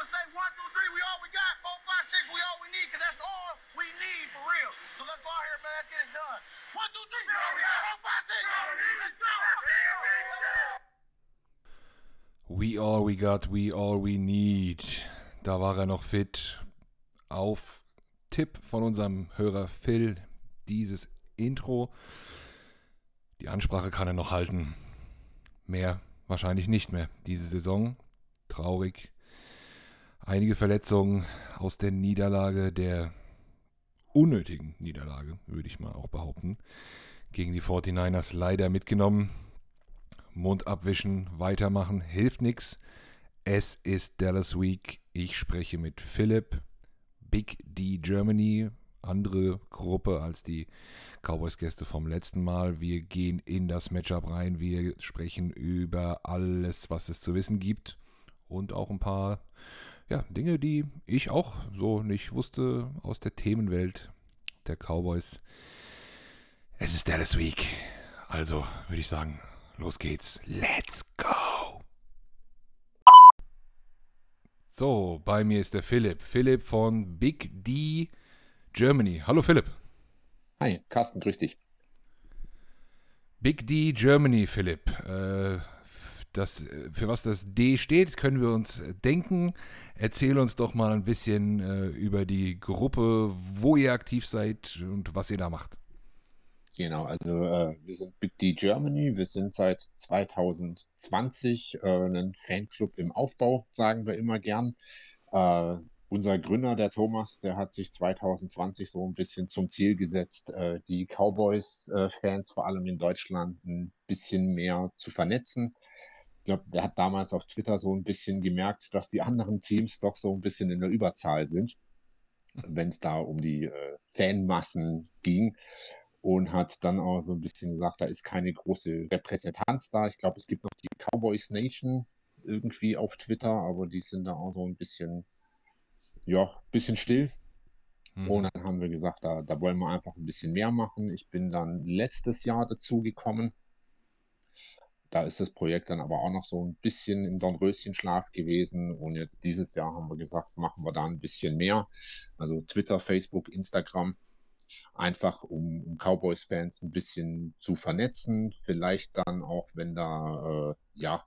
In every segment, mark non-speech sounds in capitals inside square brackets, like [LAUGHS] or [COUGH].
I'ma say one, two, three, we all we got. Four, five, six, we all we need, cause that's all we need for real. So let's go out here, man. Let's get it done. One, two, three, four, five, six. Let's go. We all we got, we all we need. Da war er noch fit. Auf Tipp von unserem Hörer Phil dieses Intro. Die Ansprache kann er noch halten. Mehr wahrscheinlich nicht mehr diese Saison. Traurig. Einige Verletzungen aus der Niederlage, der unnötigen Niederlage, würde ich mal auch behaupten, gegen die 49ers leider mitgenommen. Mund abwischen, weitermachen, hilft nichts. Es ist Dallas Week. Ich spreche mit Philipp, Big D Germany, andere Gruppe als die Cowboys-Gäste vom letzten Mal. Wir gehen in das Matchup rein. Wir sprechen über alles, was es zu wissen gibt. Und auch ein paar ja, Dinge, die ich auch so nicht wusste aus der Themenwelt der Cowboys. Es ist Dallas Week. Also würde ich sagen, los geht's. Let's go! So, bei mir ist der Philipp. Philipp von Big D Germany. Hallo Philipp. Hi, Carsten, grüß dich. Big D Germany, Philipp. Äh, das, für was das D steht, können wir uns denken. Erzähl uns doch mal ein bisschen äh, über die Gruppe, wo ihr aktiv seid und was ihr da macht. Genau, also äh, wir sind Big D Germany. Wir sind seit 2020 äh, ein Fanclub im Aufbau, sagen wir immer gern. Äh, unser Gründer, der Thomas, der hat sich 2020 so ein bisschen zum Ziel gesetzt, äh, die Cowboys-Fans, vor allem in Deutschland, ein bisschen mehr zu vernetzen. Ich glaube, der hat damals auf Twitter so ein bisschen gemerkt, dass die anderen Teams doch so ein bisschen in der Überzahl sind, wenn es da um die äh, Fanmassen ging. Und hat dann auch so ein bisschen gesagt, da ist keine große Repräsentanz da. Ich glaube, es gibt noch die Cowboys Nation irgendwie auf Twitter, aber die sind da auch so ein bisschen ja, bisschen still. Mhm. Und dann haben wir gesagt, da, da wollen wir einfach ein bisschen mehr machen. Ich bin dann letztes Jahr dazu gekommen. Da ist das Projekt dann aber auch noch so ein bisschen im Dornröschenschlaf gewesen. Und jetzt dieses Jahr haben wir gesagt, machen wir da ein bisschen mehr. Also Twitter, Facebook, Instagram. Einfach um, um Cowboys-Fans ein bisschen zu vernetzen. Vielleicht dann auch, wenn da äh, ja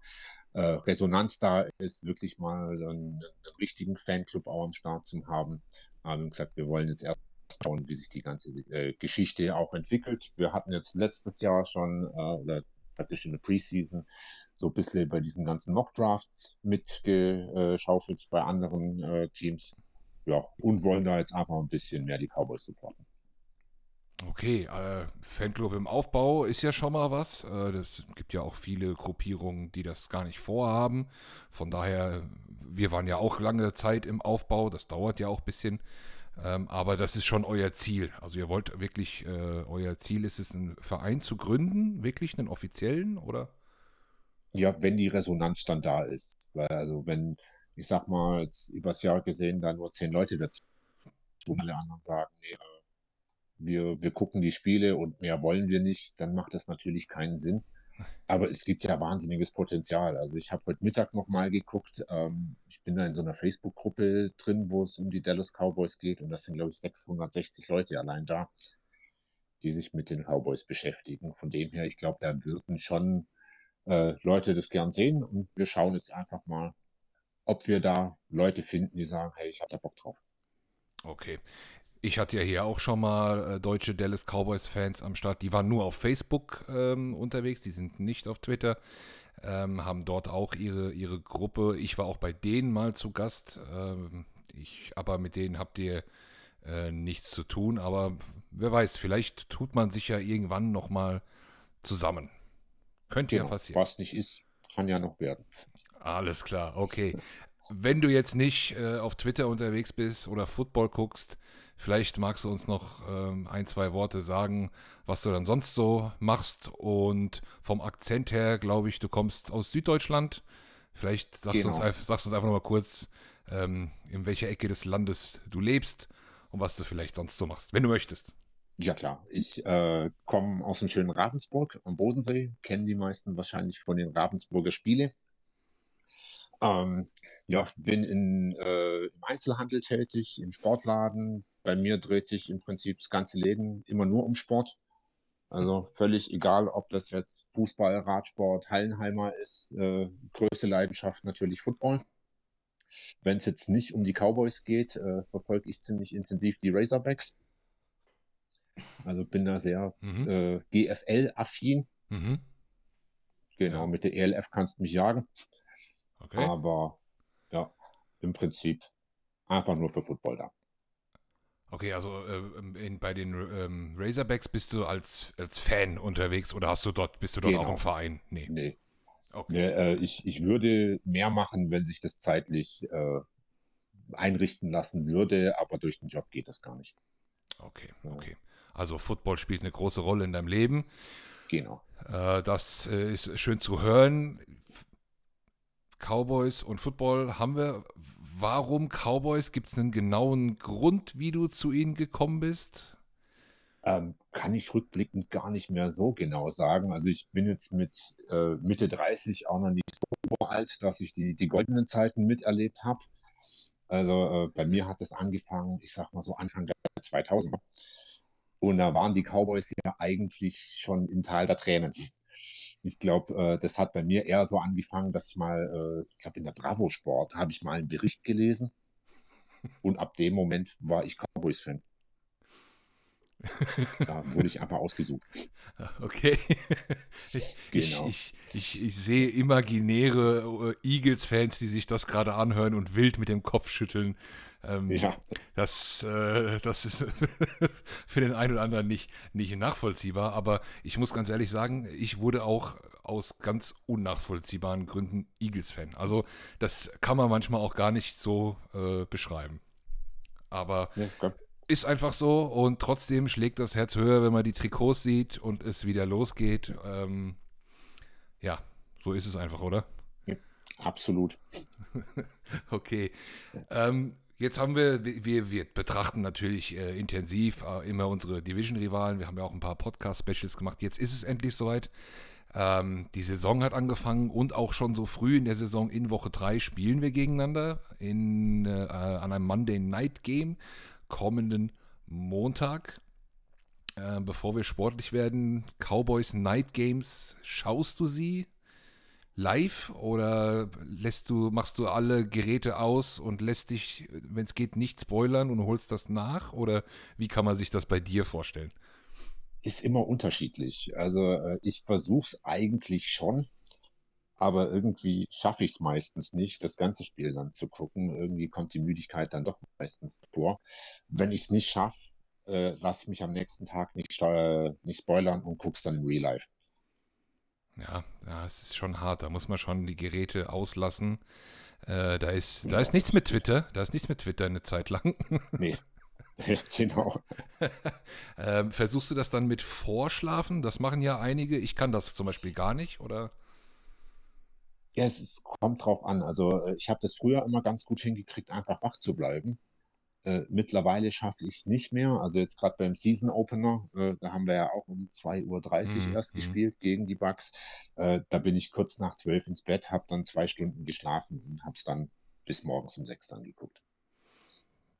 äh, Resonanz da ist, wirklich mal einen, einen, richtigen Fanclub auch am Start zu haben. Haben gesagt, wir wollen jetzt erst schauen, wie sich die ganze äh, Geschichte auch entwickelt. Wir hatten jetzt letztes Jahr schon, äh, oder praktisch in der Preseason, so ein bisschen bei diesen ganzen Mock-Drafts mitgeschaufelt bei anderen äh, Teams. Ja, und wollen da jetzt einfach ein bisschen mehr die Cowboys supporten. Okay, äh, Fanclub im Aufbau ist ja schon mal was. Äh, es gibt ja auch viele Gruppierungen, die das gar nicht vorhaben. Von daher, wir waren ja auch lange Zeit im Aufbau. Das dauert ja auch ein bisschen. Ähm, aber das ist schon euer Ziel. Also ihr wollt wirklich, äh, euer Ziel ist es, einen Verein zu gründen, wirklich einen offiziellen, oder? Ja, wenn die Resonanz dann da ist. Weil also wenn, ich sag mal, jetzt übers Jahr gesehen, da nur zehn Leute dazu, alle anderen sagen, nee, äh, wir, wir gucken die Spiele und mehr wollen wir nicht, dann macht das natürlich keinen Sinn. Aber es gibt ja wahnsinniges Potenzial. Also ich habe heute Mittag nochmal geguckt. Ähm, ich bin da in so einer Facebook-Gruppe drin, wo es um die Dallas Cowboys geht. Und das sind, glaube ich, 660 Leute allein da, die sich mit den Cowboys beschäftigen. Von dem her, ich glaube, da würden schon äh, Leute das gern sehen. Und wir schauen jetzt einfach mal, ob wir da Leute finden, die sagen, hey, ich habe da Bock drauf. Okay. Ich hatte ja hier auch schon mal äh, deutsche Dallas Cowboys-Fans am Start. Die waren nur auf Facebook ähm, unterwegs, die sind nicht auf Twitter, ähm, haben dort auch ihre, ihre Gruppe. Ich war auch bei denen mal zu Gast. Ähm, ich, aber mit denen habt ihr äh, nichts zu tun. Aber wer weiß, vielleicht tut man sich ja irgendwann nochmal zusammen. Könnte genau, ja passieren. Was nicht ist, kann ja noch werden. Alles klar, okay. Wenn du jetzt nicht äh, auf Twitter unterwegs bist oder Football guckst, Vielleicht magst du uns noch ähm, ein, zwei Worte sagen, was du dann sonst so machst. Und vom Akzent her, glaube ich, du kommst aus Süddeutschland. Vielleicht sagst, genau. du, uns, sagst du uns einfach noch mal kurz, ähm, in welcher Ecke des Landes du lebst und was du vielleicht sonst so machst, wenn du möchtest. Ja klar, ich äh, komme aus dem schönen Ravensburg am Bodensee, kennen die meisten wahrscheinlich von den Ravensburger Spiele. Ähm, ja, bin in, äh, im Einzelhandel tätig, im Sportladen. Bei mir dreht sich im Prinzip das ganze Leben immer nur um Sport. Also völlig egal, ob das jetzt Fußball, Radsport, Hallenheimer ist. Äh, größte Leidenschaft natürlich Football. Wenn es jetzt nicht um die Cowboys geht, äh, verfolge ich ziemlich intensiv die Razorbacks. Also bin da sehr Mhm. äh, GFL-affin. Mhm. Genau, mit der ELF kannst du mich jagen. Okay. Aber ja, im Prinzip einfach nur für Football da. Okay, also äh, in, bei den ähm, Razorbacks bist du als, als Fan unterwegs oder hast du dort, bist du dort auch Genau. im Verein? Nee. Nee, Okay. nee äh, ich, ich würde mehr machen, wenn sich das zeitlich äh, einrichten lassen würde, aber durch den Job geht das gar nicht. Okay, okay. Also Football spielt eine große Rolle in deinem Leben. Genau. Äh, das äh, ist schön zu hören. Cowboys und Football haben wir. Warum Cowboys? Gibt es einen genauen Grund, wie du zu ihnen gekommen bist? Ähm, kann ich rückblickend gar nicht mehr so genau sagen. Also ich bin jetzt mit äh, Mitte 30 auch noch nicht so alt, dass ich die, die goldenen Zeiten miterlebt habe. Also äh, bei mir hat es angefangen, ich sag mal so Anfang der 2000er. Und da waren die Cowboys ja eigentlich schon im Tal der Tränen. Ich glaube, äh, das hat bei mir eher so angefangen, dass ich mal, äh, ich glaube in der Bravo Sport habe ich mal einen Bericht gelesen. Und ab dem Moment war ich Cowboys-Fan. Da wurde ich einfach ausgesucht. [LAUGHS] Okay. [LAUGHS] Ich, Genau. ich, ich, ich, sehe imaginäre äh, Eagles-Fans, die sich das gerade anhören und wild mit dem Kopf schütteln. Ähm, Ja, Das, äh, das ist [LAUGHS] für den einen oder anderen nicht, nicht nachvollziehbar, aber ich muss ganz ehrlich sagen, ich wurde auch aus ganz unnachvollziehbaren Gründen Eagles-Fan. Also das kann man manchmal auch gar nicht so äh, beschreiben. Aber ja, ist einfach so und trotzdem schlägt das Herz höher, wenn man die Trikots sieht und es wieder losgeht. Ähm, ja, so ist es einfach, oder? absolut. [LAUGHS] Okay. Ähm, jetzt haben wir, wir, wir betrachten natürlich äh, intensiv äh, immer unsere Division-Rivalen. Wir haben ja auch ein paar Podcast-Specials gemacht. Jetzt ist es endlich soweit. Ähm, die Saison hat angefangen und auch schon so früh in der Saison in Woche 3 spielen wir gegeneinander in, äh, an einem Monday Night Game kommenden Montag. Äh, bevor wir sportlich werden, Cowboys Night Games, schaust du sie? Live oder lässt du, machst du alle Geräte aus und lässt dich, wenn es geht, nicht spoilern und holst das nach? Oder wie kann man sich das bei dir vorstellen? Ist immer unterschiedlich. Also äh, ich versuche es eigentlich schon, aber irgendwie schaffe ich es meistens nicht, das ganze Spiel dann zu gucken. Irgendwie kommt die Müdigkeit dann doch meistens vor. Wenn ich es nicht schaffe, äh, lasse ich mich am nächsten Tag nicht, äh, nicht spoilern und guck's dann im Real Life. Ja, ja, es ist schon hart. Da muss man schon die Geräte auslassen. Äh, da ist, da Ja, ist nichts mit Twitter. Da ist nichts mit Twitter eine Zeit lang. [LAUGHS] Nee. genau. [LAUGHS] ähm, versuchst du das dann mit Vorschlafen? Das machen ja einige. Ich kann das zum Beispiel gar nicht, oder? Ja, es ist, kommt drauf an. Also äh, ich habe das früher immer ganz gut hingekriegt, einfach wach zu bleiben. Äh, mittlerweile schaffe ich es nicht mehr. Also jetzt gerade beim Season Opener, äh, da haben wir ja auch um 2.30 Uhr Mhm, erst mhm. gespielt gegen die Bucks. Äh, da bin ich kurz nach 12 ins Bett, habe dann zwei Stunden geschlafen und habe es dann bis morgens um 6 dann geguckt.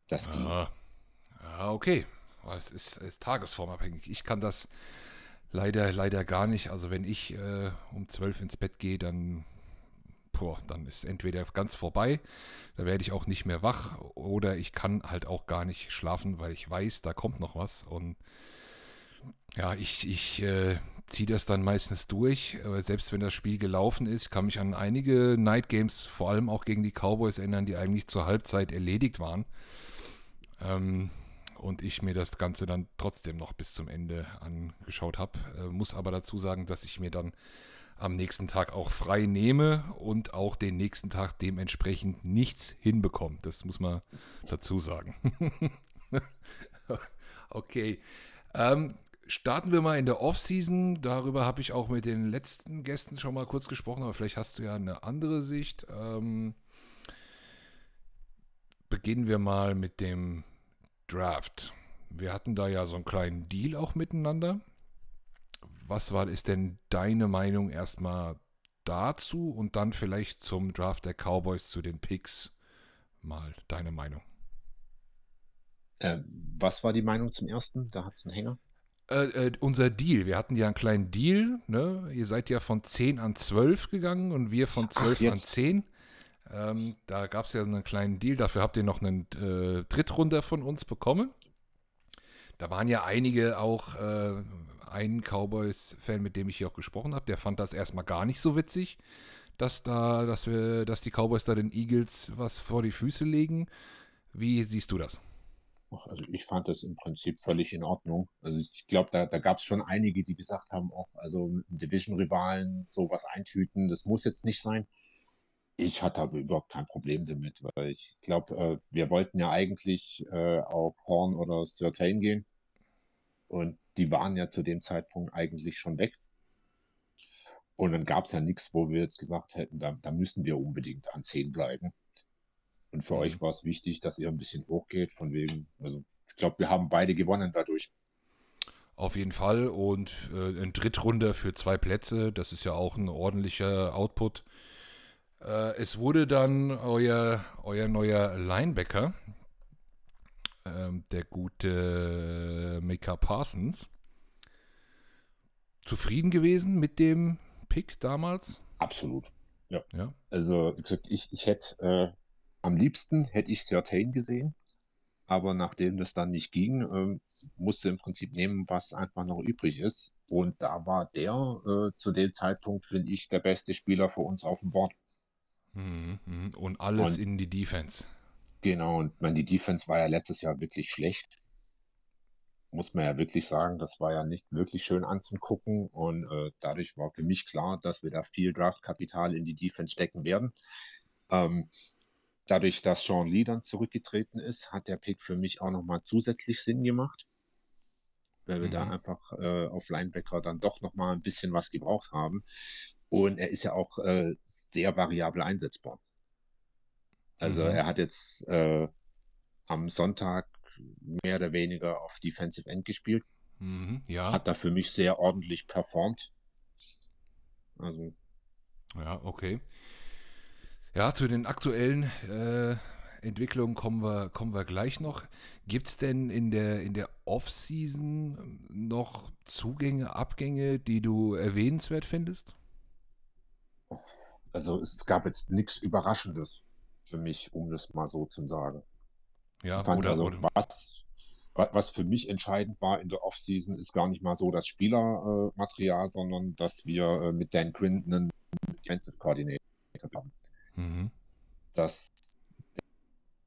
Das ging. Ah, ja, okay. Aber Es ist, ist tagesformabhängig. Ich kann das leider, leider gar nicht. Also wenn ich äh, um 12 ins Bett gehe, dann, boah, dann ist entweder ganz vorbei, da werde ich auch nicht mehr wach, oder ich kann halt auch gar nicht schlafen, weil ich weiß, da kommt noch was. Und ja, ich, ich äh, ziehe das dann meistens durch, äh, selbst wenn das Spiel gelaufen ist. Kann mich an einige Night Games, vor allem auch gegen die Cowboys, erinnern, die eigentlich zur Halbzeit erledigt waren. Ähm, und ich mir das Ganze dann trotzdem noch bis zum Ende angeschaut habe. Äh, muss aber dazu sagen, dass ich mir dann am nächsten Tag auch frei nehme und auch den nächsten Tag dementsprechend nichts hinbekomme. Das muss man dazu sagen. [LAUGHS] okay. Ähm, starten wir mal in der Offseason. Darüber habe ich auch mit den letzten Gästen schon mal kurz gesprochen, aber vielleicht hast du ja eine andere Sicht. Ähm, beginnen wir mal mit dem Draft. Wir hatten da ja so einen kleinen Deal auch miteinander. Was war, ist denn deine Meinung erstmal dazu und dann vielleicht zum Draft der Cowboys zu den Picks mal deine Meinung. Ähm, was war die Meinung zum ersten? Da hat es einen Hänger. Äh, äh, unser Deal, wir hatten ja einen kleinen Deal, ne? Ihr seid ja von 10 an 12 gegangen und wir von 12 Ach, an 10. Ähm, da gab es ja einen kleinen Deal, dafür habt ihr noch einen äh, Drittrunder von uns bekommen. Da waren ja einige auch, äh, ein Cowboys-Fan, mit dem ich hier auch gesprochen habe, der fand das erstmal gar nicht so witzig, dass da, dass wir, dass die Cowboys da den Eagles was vor die Füße legen. Wie siehst du das? Also ich fand das im Prinzip völlig in Ordnung. Also ich glaube, da, da gab es schon einige, die gesagt haben, auch also mit Division-Rivalen sowas eintüten, das muss jetzt nicht sein. Ich hatte aber überhaupt kein Problem damit, weil ich glaube, äh, wir wollten ja eigentlich äh, auf Horn oder Certain gehen und die waren ja zu dem Zeitpunkt eigentlich schon weg. Und dann gab es ja nichts, wo wir jetzt gesagt hätten, da, da müssen wir unbedingt an 10 bleiben. Und für Mhm. euch war es wichtig, dass ihr ein bisschen hochgeht, von wegen, also ich glaube, wir haben beide gewonnen dadurch. Auf jeden Fall und äh, ein Drittrunder für zwei Plätze, das ist ja auch ein ordentlicher Output. Äh, es wurde dann euer, euer neuer Linebacker, ähm, der gute Micah Parsons, zufrieden gewesen mit dem Pick damals? Absolut. Ja. Also, wie gesagt, ich, ich hätte äh, am liebsten hätte ich Certain gesehen, aber nachdem das dann nicht ging, ähm, musste im Prinzip nehmen, was einfach noch übrig ist. Und da war der äh, zu dem Zeitpunkt, finde ich, der beste Spieler für uns auf dem Board. Mhm, mhm. Und alles Und- in die Defense. Genau, und man, die Defense war ja letztes Jahr wirklich schlecht. Muss man ja wirklich sagen, das war ja nicht wirklich schön anzugucken. Und äh, dadurch war für mich klar, dass wir da viel Draftkapital in die Defense stecken werden. Ähm, dadurch, dass Sean Lee dann zurückgetreten ist, hat der Pick für mich auch nochmal zusätzlich Sinn gemacht. Weil wir da Mhm. einfach äh, auf Linebacker dann doch nochmal ein bisschen was gebraucht haben. Und er ist ja auch äh, sehr variabel einsetzbar. Also Mhm. er hat jetzt äh, am Sonntag mehr oder weniger auf Defensive End gespielt, Mhm, ja. hat da für mich sehr ordentlich performt. Also Ja, okay. Ja, zu den aktuellen äh, Entwicklungen kommen wir, kommen wir gleich noch. Gibt es denn in der, in der Off-Season noch Zugänge, Abgänge, die du erwähnenswert findest? Also es gab jetzt nichts Überraschendes für mich, um das mal so zu sagen. Ja, Ich fand oder, also, oder was, wa- was für mich entscheidend war in der Offseason, ist gar nicht mal so das Spielermaterial, sondern dass wir äh, mit Dan Quinn einen Defensive Coordinator haben. mhm. Das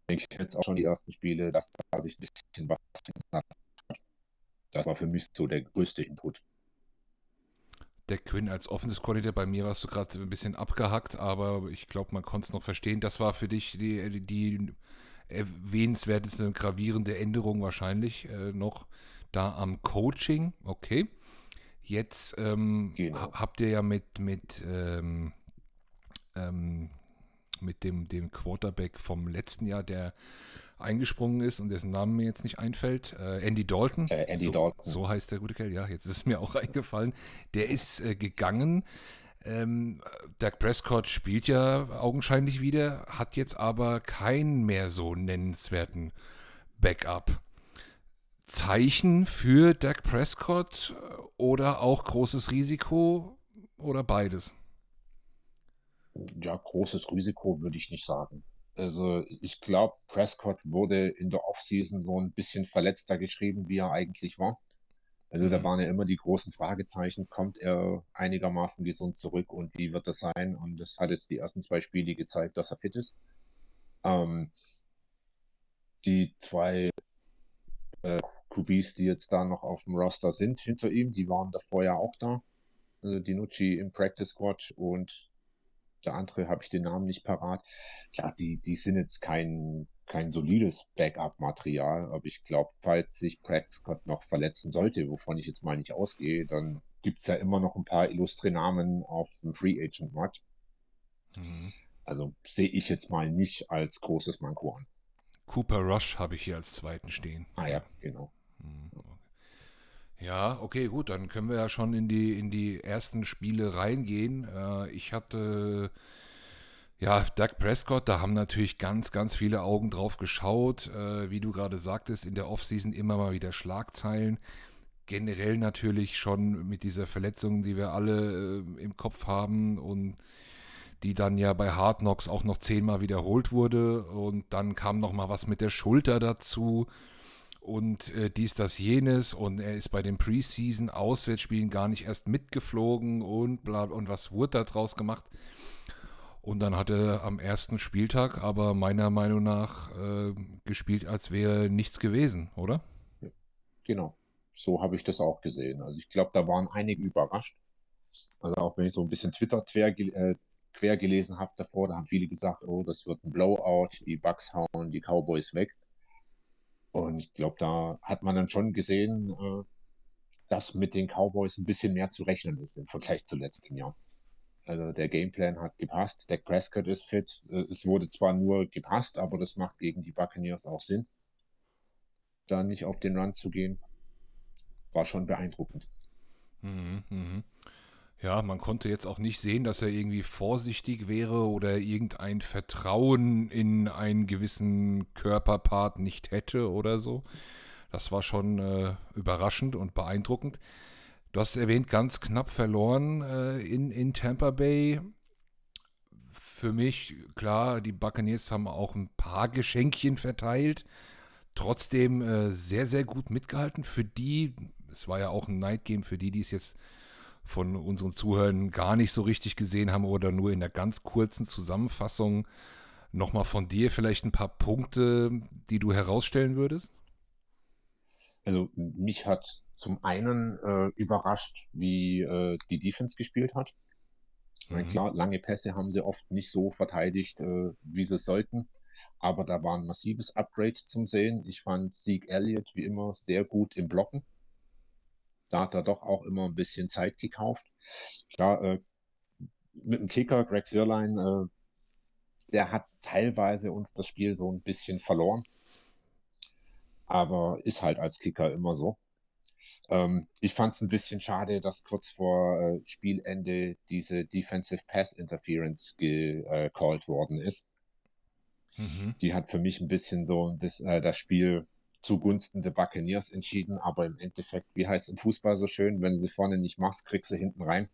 denke ich jetzt auch schon die ersten Spiele, dass da sich ein bisschen was hat. Das war für mich so der größte Input. Der Quinn als Offensive Coordinator, bei mir warst du gerade ein bisschen abgehackt, aber ich glaube, man konnte es noch verstehen. Das war für dich die, die, die erwähnenswerteste, gravierende Änderung wahrscheinlich äh, noch da am Coaching. Okay. Jetzt ähm, Genau. ha- habt ihr ja mit, mit, ähm, ähm, mit dem, dem Quarterback vom letzten Jahr, der eingesprungen ist und dessen Name mir jetzt nicht einfällt, äh, Andy Dalton. Äh, Andy so, Dalton. So heißt der gute Kerl, ja, jetzt ist es [LAUGHS] mir auch eingefallen. Der ist äh, gegangen. Ähm, Dak Prescott spielt ja augenscheinlich wieder, hat jetzt aber keinen mehr so nennenswerten Backup. Zeichen für Dak Prescott äh, oder auch großes Risiko oder beides? Ja, großes Risiko würde ich nicht sagen. Also ich glaube, Prescott wurde in der Offseason so ein bisschen verletzter geschrieben, wie er eigentlich war. Also da Mhm. waren ja immer die großen Fragezeichen, kommt er einigermaßen gesund zurück und wie wird das sein? Und das hat jetzt die ersten zwei Spiele gezeigt, dass er fit ist. Ähm, die zwei äh, QBs, die jetzt da noch auf dem Roster sind hinter ihm, die waren davor ja auch da. Also Dinucci im Practice Squad und der andere habe ich den Namen nicht parat. Klar, die, die sind jetzt kein, kein solides Backup-Material, aber ich glaube, falls sich Prescott noch verletzen sollte, wovon ich jetzt mal nicht ausgehe, dann gibt es ja immer noch ein paar illustre Namen auf dem Free Agent Markt. Mhm. Also sehe ich jetzt mal nicht als großes Manko an. Cooper Rush habe ich hier als zweiten stehen. Ah ja, genau. Mhm. Ja, okay, gut, dann können wir ja schon in die, in die ersten Spiele reingehen. Äh, ich hatte, ja, Doug Prescott, da haben natürlich ganz, ganz viele Augen drauf geschaut. Äh, wie du gerade sagtest, in der Offseason immer mal wieder Schlagzeilen. Generell natürlich schon mit dieser Verletzung, die wir alle äh, im Kopf haben und die dann ja bei Hard Knocks auch noch zehnmal wiederholt wurde. Und dann kam noch mal was mit der Schulter dazu und äh, dies, das, jenes und er ist bei den Preseason-Auswärtsspielen gar nicht erst mitgeflogen und bla und was wurde da draus gemacht. Und dann hat er am ersten Spieltag aber meiner Meinung nach äh, gespielt, als wäre nichts gewesen, oder? Genau, so habe ich das auch gesehen. Also ich glaube, da waren einige überrascht. Also auch wenn ich so ein bisschen Twitter quer, äh, quer gelesen habe davor, da haben viele gesagt, oh, das wird ein Blowout, die Bugs hauen die Cowboys weg. Und ich glaube, da hat man dann schon gesehen, äh, dass mit den Cowboys ein bisschen mehr zu rechnen ist im Vergleich zu letztem Jahr. Also der Gameplan hat gepasst, Dak Prescott ist fit. Äh, es wurde zwar nur gepasst, aber das macht gegen die Buccaneers auch Sinn, da nicht auf den Run zu gehen. War schon beeindruckend. Mhm, mh. Ja, man konnte jetzt auch nicht sehen, dass er irgendwie vorsichtig wäre oder irgendein Vertrauen in einen gewissen Körperpart nicht hätte oder so. Das war schon äh, überraschend und beeindruckend. Du hast erwähnt, ganz knapp verloren äh, in, in Tampa Bay. Für mich, klar, die Buccaneers haben auch ein paar Geschenkchen verteilt. Trotzdem äh, sehr, sehr gut mitgehalten. Für die, es war ja auch ein Night Game, für die, die es jetzt von unseren Zuhörern gar nicht so richtig gesehen haben oder nur in der ganz kurzen Zusammenfassung nochmal von dir vielleicht ein paar Punkte, die du herausstellen würdest? Also mich hat zum einen äh, überrascht, wie äh, die Defense gespielt hat. Mhm. Klar, lange Pässe haben sie oft nicht so verteidigt, äh, wie sie sollten. Aber da war ein massives Upgrade zum Sehen. Ich fand Sieg Elliott wie immer sehr gut im Blocken. Da hat er doch auch immer ein bisschen Zeit gekauft. Klar, äh, mit dem Kicker, Greg Sirlein, äh, der hat teilweise uns das Spiel so ein bisschen verloren. Aber ist halt als Kicker immer so. Ähm, ich fand es ein bisschen schade, dass kurz vor äh, Spielende diese Defensive Pass Interference gecallt äh, worden ist. Mhm. Die hat für mich ein bisschen so ein bisschen, äh, das Spiel zugunsten der Buccaneers entschieden, aber im Endeffekt, wie heißt es im Fußball so schön, wenn du sie vorne nicht machst, kriegst du hinten rein.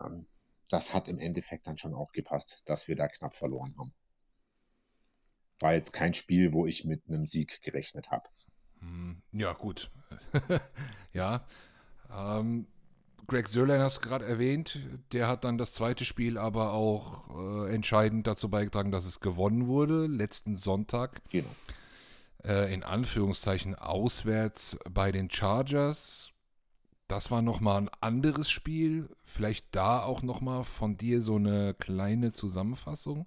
Ähm, das hat im Endeffekt dann schon auch gepasst, dass wir da knapp verloren haben. War jetzt kein Spiel, wo ich mit einem Sieg gerechnet habe. Hm, ja, gut. [LAUGHS] ja. Ähm, Greg Sörlein hast du gerade erwähnt. Der hat dann das zweite Spiel aber auch äh, entscheidend dazu beigetragen, dass es gewonnen wurde, letzten Sonntag. Genau äh, in Anführungszeichen auswärts bei den Chargers. Das war nochmal ein anderes Spiel. Vielleicht da auch nochmal von dir so eine kleine Zusammenfassung.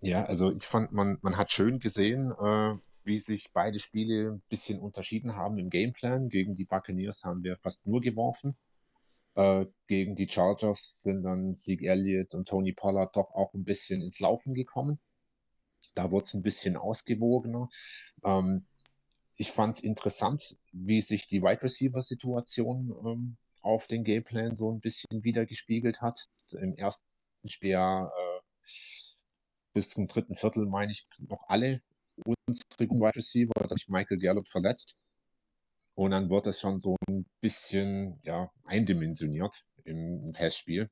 Ja, also ich fand, man, man hat schön gesehen, äh, wie sich beide Spiele ein bisschen unterschieden haben im Gameplan. Gegen die Buccaneers haben wir fast nur geworfen. Äh, gegen die Chargers sind dann Sieg Elliott und Tony Pollard doch auch ein bisschen ins Laufen gekommen. Da wurde es ein bisschen ausgewogener. Ähm, ich fand es interessant, wie sich die Wide Receiver-Situation ähm, auf den Gameplan so ein bisschen wieder gespiegelt hat. Im ersten Spiel äh, bis zum dritten Viertel, meine ich, noch alle unsere Wide Receiver, da sich Michael Gallup verletzt. Und dann wird es schon so ein bisschen ja, eindimensioniert im, im Testspiel.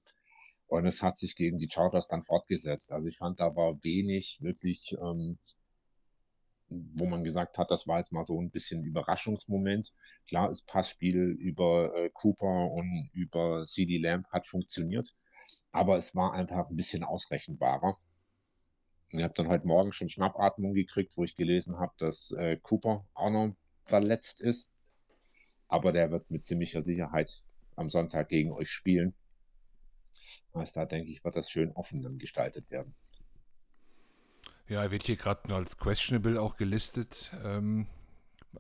Und es hat sich gegen die Chargers dann fortgesetzt. Also ich fand, da war wenig wirklich, ähm, wo man gesagt hat, das war jetzt mal so ein bisschen Überraschungsmoment. Klar, das Passspiel über äh, Cooper und über CD Lamb hat funktioniert, aber es war einfach ein bisschen ausrechenbarer. Ich habe dann heute Morgen schon Schnappatmung gekriegt, wo ich gelesen habe, dass äh, Cooper auch noch verletzt ist. Aber der wird mit ziemlicher Sicherheit am Sonntag gegen euch spielen. Also da denke ich, wird das schön offen dann gestaltet werden. Ja, er wird hier gerade als questionable auch gelistet ähm,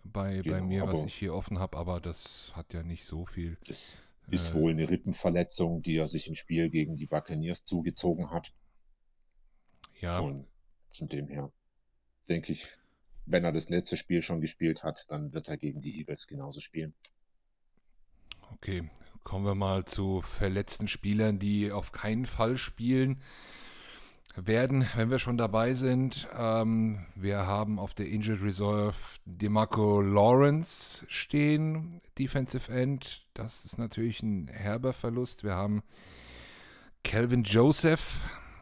bei, genau, bei mir, was ich hier offen habe, aber das hat ja nicht so viel. Das ist äh, wohl eine Rippenverletzung, die er sich im Spiel gegen die Buccaneers zugezogen hat. Ja. Und von dem her denke ich, wenn er das letzte Spiel schon gespielt hat, dann wird er gegen die Eagles genauso spielen. Okay, kommen wir mal zu verletzten Spielern, die auf keinen Fall spielen werden, wenn wir schon dabei sind. Ähm, wir haben auf der Injured Reserve DeMarco Lawrence stehen, Defensive End. Das ist natürlich ein herber Verlust. Wir haben Calvin Joseph,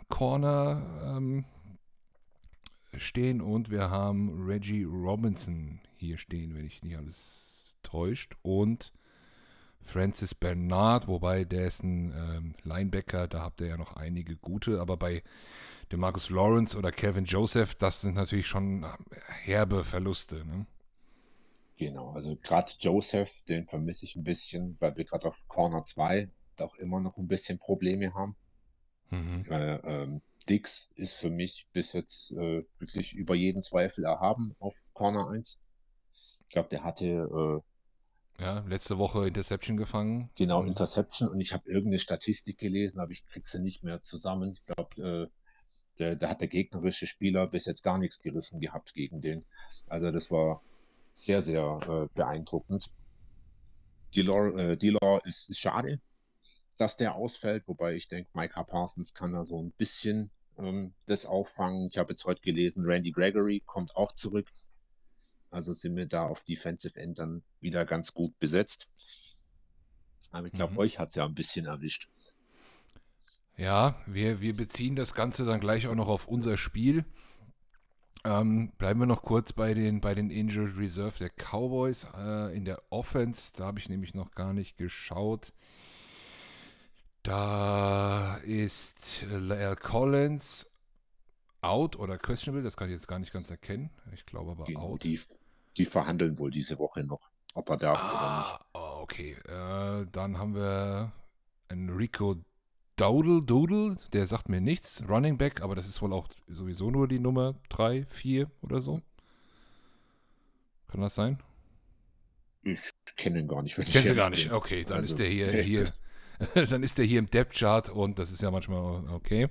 Corner, ähm, stehen und wir haben Reggie Robinson hier stehen, wenn ich nicht alles täuscht. Und Francis Bernard, wobei der ist ein ähm, Linebacker, da habt ihr ja noch einige gute, aber bei dem Marcus Lawrence oder Kevin Joseph, das sind natürlich schon herbe Verluste. Ne? Genau, also gerade Joseph, den vermisse ich ein bisschen, weil wir gerade auf Corner 2 auch immer noch ein bisschen Probleme haben. Mhm. Weil ähm, Dix ist für mich bis jetzt äh, wirklich über jeden Zweifel erhaben auf Corner 1. Ich glaube, der hatte äh, ja, letzte Woche Interception gefangen. Genau, Interception und ich habe irgendeine Statistik gelesen, aber ich kriege sie nicht mehr zusammen. Ich glaube, äh, da, hat der gegnerische Spieler bis jetzt gar nichts gerissen gehabt gegen den. Also das war sehr, sehr äh, beeindruckend. D-Law äh, ist, ist, schade, dass der ausfällt, wobei ich denke, Micah Parsons kann da so ein bisschen ähm, das auffangen. Ich habe jetzt heute gelesen, Randy Gregory kommt auch zurück. Also sind wir da auf Defensive End dann wieder ganz gut besetzt. Aber ich glaube, mhm. euch hat es ja ein bisschen erwischt. Ja, wir, wir beziehen das Ganze dann gleich auch noch auf unser Spiel. Ähm, bleiben wir noch kurz bei den, bei den Injured Reserve der Cowboys äh, in der Offense. Da habe ich nämlich noch gar nicht geschaut. Da ist L. Collins out oder questionable, das kann ich jetzt gar nicht ganz erkennen. Ich glaube aber genau, out. Die, die verhandeln wohl diese Woche noch, ob er darf ah, oder nicht. Okay, äh, dann haben wir Enrico Dowdle, Doodle, der sagt mir nichts. Running Back, aber das ist wohl auch sowieso nur die Nummer 3, 4 oder so. Kann das sein? Ich kenne ihn gar nicht. Ich kenne ihn gar nicht. Okay, dann also, ist der hier, okay. [LAUGHS] hier [LAUGHS] dann ist der hier im Depth Chart und das ist ja manchmal okay.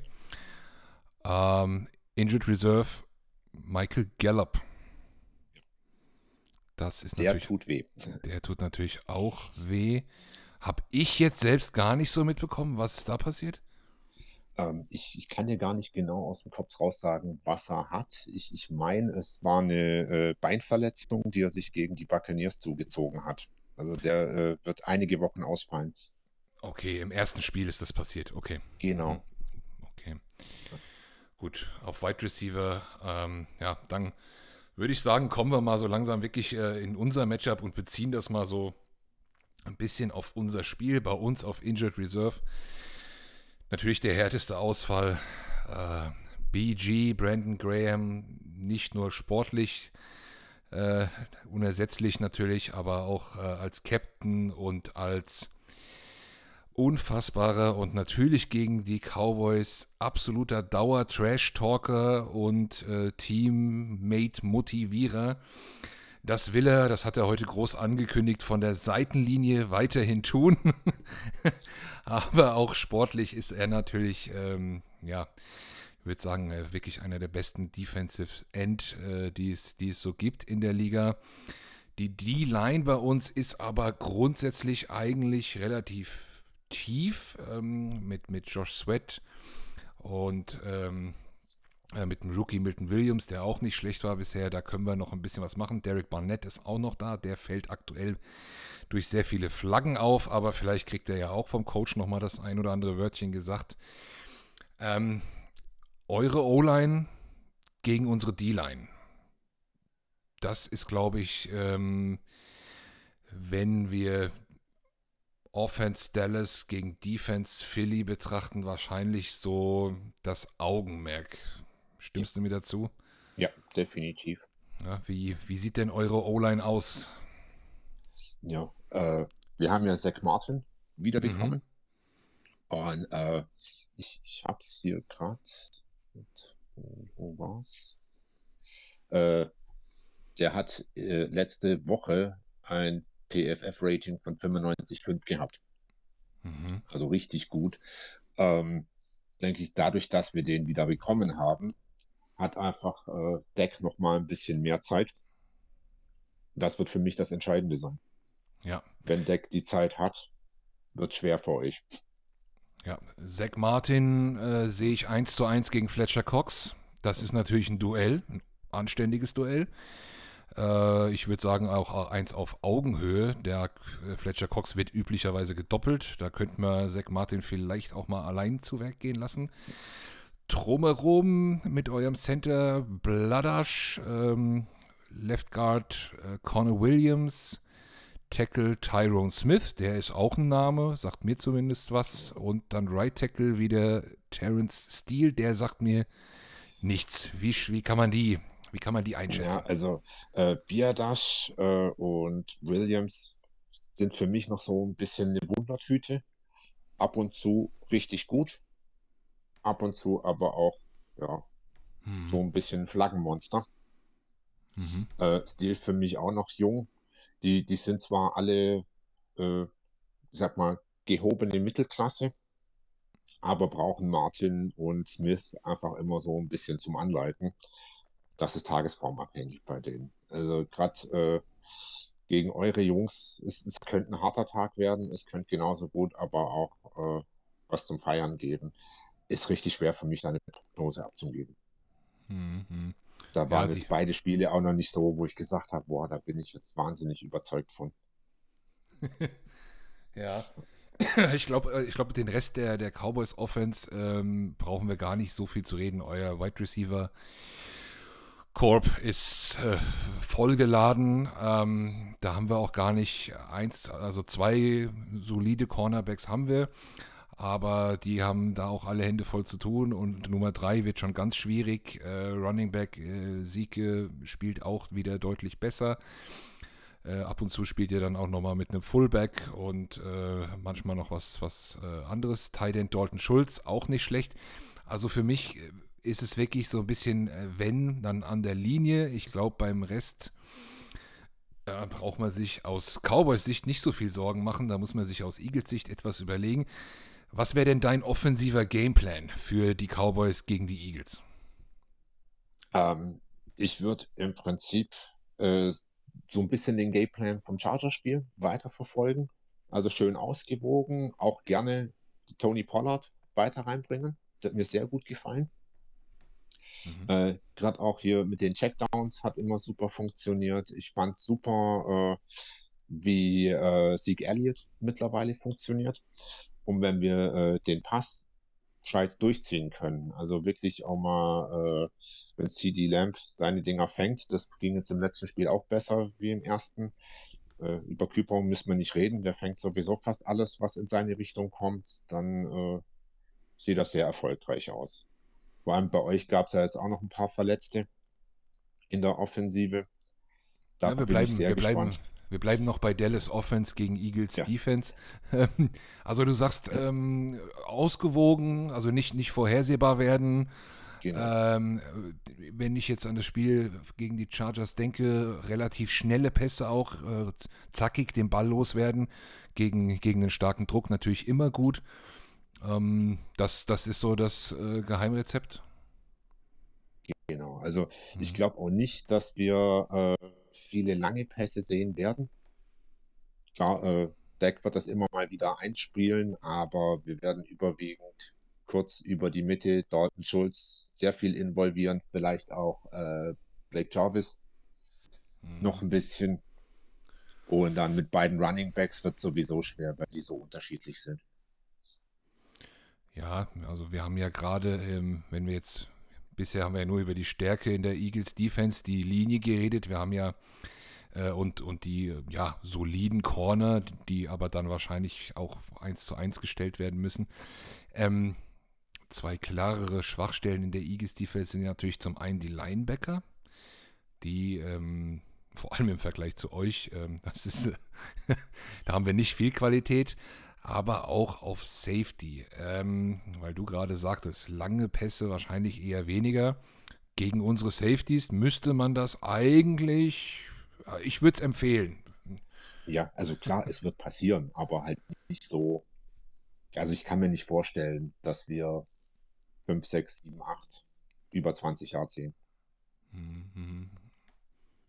Ähm, Injured Reserve Michael Gallup. Das ist der tut weh. Der tut natürlich auch weh. Habe ich jetzt selbst gar nicht so mitbekommen, was ist da passiert? Ähm, ich, ich, kann dir gar nicht genau aus dem Kopf raus sagen, was er hat. Ich, ich meine, es war eine äh, Beinverletzung, die er sich gegen die Buccaneers zugezogen hat. Also der äh, wird einige Wochen ausfallen. Okay, im ersten Spiel ist das passiert. Okay. Genau. Hm. Okay. Gut, auf Wide Receiver, ähm, ja, dann würde ich sagen, kommen wir mal so langsam wirklich äh, in unser Matchup und beziehen das mal so ein bisschen auf unser Spiel, bei uns auf Injured Reserve. Natürlich der härteste Ausfall. Äh, BG, Brandon Graham, nicht nur sportlich äh, unersetzlich natürlich, aber auch äh, als Captain und als unfassbarer und natürlich gegen die Cowboys absoluter Dauer-Trash-Talker und äh, Teammate-Motivierer. Das will er, das hat er heute groß angekündigt, von der Seitenlinie weiterhin tun. [LAUGHS] Aber auch sportlich ist er natürlich, ähm, ja, ich würde sagen, äh, wirklich einer der besten Defensive End, äh, die, es, die es so gibt in der Liga. Die D-Line bei uns ist aber grundsätzlich eigentlich relativ tief ähm, mit, mit Josh Sweat und ähm, äh, mit dem Rookie Milton Williams, der auch nicht schlecht war bisher. Da können wir noch ein bisschen was machen. Derek Barnett ist auch noch da. Der fällt aktuell durch sehr viele Flaggen auf, aber vielleicht kriegt er ja auch vom Coach nochmal das ein oder andere Wörtchen gesagt. Ähm, eure O-Line gegen unsere D-Line. Das ist, glaube ich, ähm, wenn wir Offense Dallas gegen Defense Philly betrachten, wahrscheinlich so das Augenmerk Stimmst du mir dazu? Ja, definitiv. Ja, wie, wie sieht denn eure O-Line aus? Ja, äh, wir haben ja Zach Martin wiederbekommen. Mhm. Und äh, ich, ich hab's hier gerade. Wo, wo war's? Äh, der hat äh, letzte Woche ein PFF-Rating von 95,5 gehabt. Mhm. Also richtig gut. Ähm, denke ich, dadurch, dass wir den wieder bekommen haben, hat einfach äh, Deck noch mal ein bisschen mehr Zeit. Das wird für mich das Entscheidende sein. Ja. Wenn Deck die Zeit hat, wird schwer für euch. Ja, Zach Martin äh, sehe ich 1 zu 1 gegen Fletcher Cox. Das ist natürlich ein Duell, ein anständiges Duell. Äh, ich würde sagen auch eins auf Augenhöhe. Der äh, Fletcher Cox wird üblicherweise gedoppelt. Da könnte man Zach Martin vielleicht auch mal allein zu Werk gehen lassen. Drumherum mit eurem Center Bladash, ähm, Left Guard äh, Connor Williams, Tackle Tyrone Smith, der ist auch ein Name, sagt mir zumindest was. Und dann Right Tackle wieder Terence Steele, der sagt mir nichts. Wie, wie kann man die, wie kann man die einschätzen? Ja, also äh, Biadash äh, und Williams sind für mich noch so ein bisschen eine Wundertüte. Ab und zu richtig gut, ab und zu aber auch, ja, hm. so ein bisschen Flaggenmonster. Mhm. Äh, Stil für mich auch noch jung. Die, die sind zwar alle, äh, ich sag mal, gehobene Mittelklasse, aber brauchen Martin und Smith einfach immer so ein bisschen zum Anleiten. Das ist tagesformabhängig bei denen. Also gerade äh, gegen eure Jungs, es, es könnte ein harter Tag werden, es könnte genauso gut aber auch äh, was zum Feiern geben. Ist richtig schwer für mich, da eine Prognose abzugeben. Mhm. Da waren ja, jetzt beide Spiele auch noch nicht so, wo ich gesagt habe, boah, da bin ich jetzt wahnsinnig überzeugt von. [LAUGHS] ja. [CLEARS THROAT] Ich glaube, äh, ich glaub, den Rest der, der Cowboys Offense ähm, brauchen wir gar nicht so viel zu reden. Euer Wide Receiver Corp ist äh, vollgeladen. Ähm, da haben wir auch gar nicht eins, also zwei solide Cornerbacks haben wir aber die haben da auch alle Hände voll zu tun und Nummer drei wird schon ganz schwierig. Äh, Running Back äh, Sieke spielt auch wieder deutlich besser. Äh, ab und zu spielt ihr dann auch nochmal mit einem Fullback und äh, manchmal noch was, was äh, anderes. Tight End Dalton Schulz, auch nicht schlecht. Also für mich äh, ist es wirklich so ein bisschen, äh, wenn, dann an der Linie. Ich glaube, beim Rest da braucht man sich aus Cowboys Sicht nicht so viel Sorgen machen. Da muss man sich aus Eagles Sicht etwas überlegen. Was wäre denn dein offensiver Gameplan für die Cowboys gegen die Eagles? Ähm, ich würde im Prinzip äh, so ein bisschen den Gameplan vom Chargers-Spiel weiterverfolgen. Also schön ausgewogen, auch gerne Tony Pollard weiter reinbringen. Das hat mir sehr gut gefallen. Mhm. Äh, Gerade auch hier mit den Checkdowns hat immer super funktioniert. Ich fand super, äh, wie äh, Zeke Elliott mittlerweile funktioniert um wenn wir äh, den Pass gescheit durchziehen können. Also wirklich auch mal, äh, wenn CD Lamp seine Dinger fängt, das ging jetzt im letzten Spiel auch besser wie im ersten. Äh, über Küper müssen wir nicht reden, der fängt sowieso fast alles, was in seine Richtung kommt. Dann äh, sieht das sehr erfolgreich aus. Vor allem bei euch gab es ja jetzt auch noch ein paar Verletzte in der Offensive. Da ja, wir bin bleiben, ich sehr wir gespannt. Bleiben, wir bleiben noch bei Dallas Offense gegen Eagles ja. Defense. also du sagst ähm, ausgewogen, also nicht, nicht vorhersehbar werden. Genau. Ähm, wenn ich jetzt an das Spiel gegen die Chargers denke, relativ schnelle Pässe auch, äh, zackig den Ball loswerden, gegen, gegen den starken Druck natürlich immer gut. Ähm, das, das ist so das äh, Geheimrezept. Genau, also mhm. ich glaube auch nicht, dass wir äh, viele lange Pässe sehen werden. Klar, äh, Deck wird das immer mal wieder einspielen, aber wir werden überwiegend kurz über die Mitte Dalton Schulz sehr viel involvieren, vielleicht auch äh, Blake Jarvis mhm. noch ein bisschen. Und dann mit beiden Running Backs wird sowieso schwer, weil die so unterschiedlich sind. Ja, also wir haben ja gerade, ähm, wenn wir jetzt bisher haben wir ja nur über die Stärke in der Eagles Defense, die Linie geredet. Wir haben ja äh, und, und die ja, soliden Corner, die aber dann wahrscheinlich auch eins zu eins gestellt werden müssen. Ähm, zwei klarere Schwachstellen in der Eagles Defense sind natürlich zum einen die Linebacker, die ähm, vor allem im Vergleich zu euch, ähm, [LAUGHS] das ist, [LAUGHS] da haben wir nicht viel Qualität aber auch auf Safety. Ähm, weil du gerade sagtest, lange Pässe wahrscheinlich eher weniger. Gegen unsere Safeties müsste man das eigentlich, ich würde es empfehlen. Ja, also klar, es wird passieren, aber halt nicht so. Also ich kann mir nicht vorstellen, dass wir 5, 6, 7, 8 über 20 Jahre. Mhm.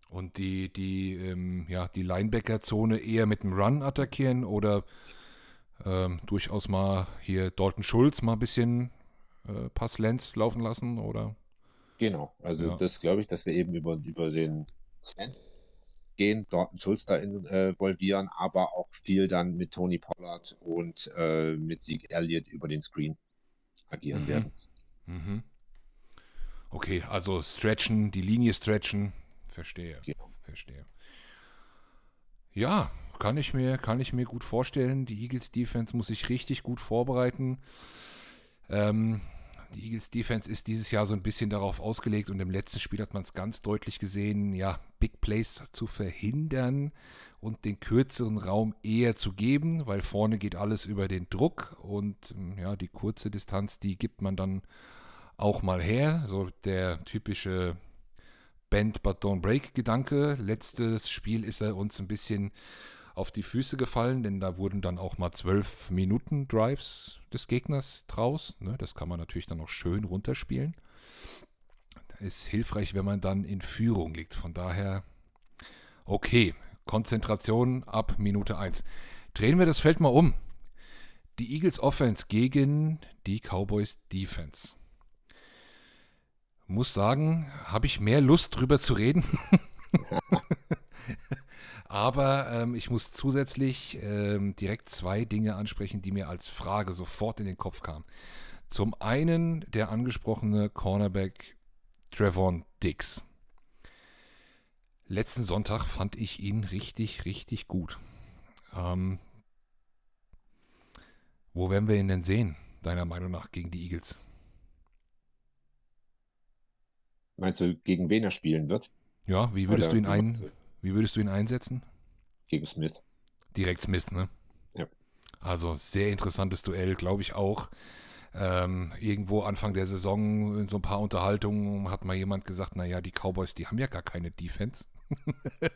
Und die, die, ähm, ja, die Linebacker-Zone eher mit dem Run attackieren oder ähm, durchaus mal hier Dalton Schulz mal ein bisschen äh, Pass-Lens laufen lassen, oder? Genau, also Ja. das glaube ich, dass wir eben über, über den Slant gehen, einen Schulz da äh, involvieren, aber auch viel dann mit Tony Pollard und äh, mit Sieg Elliott über den Screen agieren Mhm. werden. Mhm. Okay, also stretchen, die Linie stretchen. Verstehe. Genau. Verstehe. Ja, kann ich mir, kann ich mir gut vorstellen. Die Eagles Defense muss sich richtig gut vorbereiten. Ähm, die Eagles Defense ist dieses Jahr so ein bisschen darauf ausgelegt und im letzten Spiel hat man es ganz deutlich gesehen, ja, Big Plays zu verhindern und den kürzeren Raum eher zu geben, weil vorne geht alles über den Druck und ähm, ja, die kurze Distanz, die gibt man dann auch mal her. So der typische Bend but don't break Gedanke. Letztes Spiel ist er uns ein bisschen auf die Füße gefallen, denn da wurden dann auch mal zwölf Minuten Drives des Gegners draus. Ne, das kann man natürlich dann auch schön runterspielen. Das ist hilfreich, wenn man dann in Führung liegt. Von daher, okay, Konzentration ab Minute 1. Drehen wir das Feld mal um. Die Eagles Offense gegen die Cowboys Defense. Muss sagen, habe ich mehr Lust drüber zu reden. [LAUGHS] Aber ähm, ich muss zusätzlich ähm, direkt zwei Dinge ansprechen, die mir als Frage sofort in den Kopf kamen. Zum einen der angesprochene Cornerback Trevon Dix. Letzten Sonntag fand ich ihn richtig, richtig gut. Ähm, wo werden wir ihn denn sehen, deiner Meinung nach, gegen die Eagles? Meinst du, gegen wen er spielen wird? Ja, wie würdest Oder du ihn ein? Wie würdest du ihn einsetzen? Gegen Smith. Direkt Smith, ne? Ja. Also sehr interessantes Duell, glaube ich auch. Ähm, irgendwo Anfang der Saison in so ein paar Unterhaltungen hat mal jemand gesagt, naja, die Cowboys, die haben ja gar keine Defense. [LAUGHS]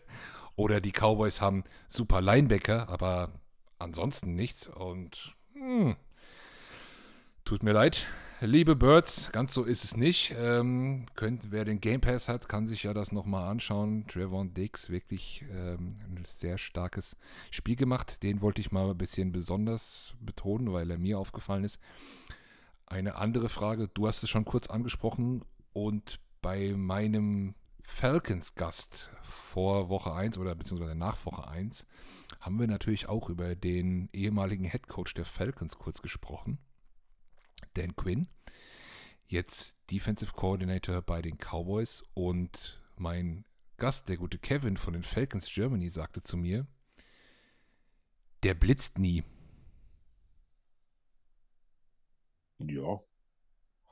Oder die Cowboys haben super Linebacker, aber ansonsten nichts. Und hm, tut mir leid, liebe Birds, ganz so ist es nicht. Ähm, könnt, wer den Game Pass hat, kann sich ja das nochmal anschauen. Trevon Dix, wirklich ähm, ein sehr starkes Spiel gemacht. Den wollte ich mal ein bisschen besonders betonen, weil er mir aufgefallen ist. Eine andere Frage, du hast es schon kurz angesprochen und bei meinem Falcons-Gast vor Woche 1 oder beziehungsweise nach Woche 1 haben wir natürlich auch über den ehemaligen Head Coach der Falcons kurz gesprochen, Dan Quinn, jetzt Defensive Coordinator bei den Cowboys und mein Gast, der gute Kevin von den Falcons Germany, sagte zu mir, der blitzt nie. Ja,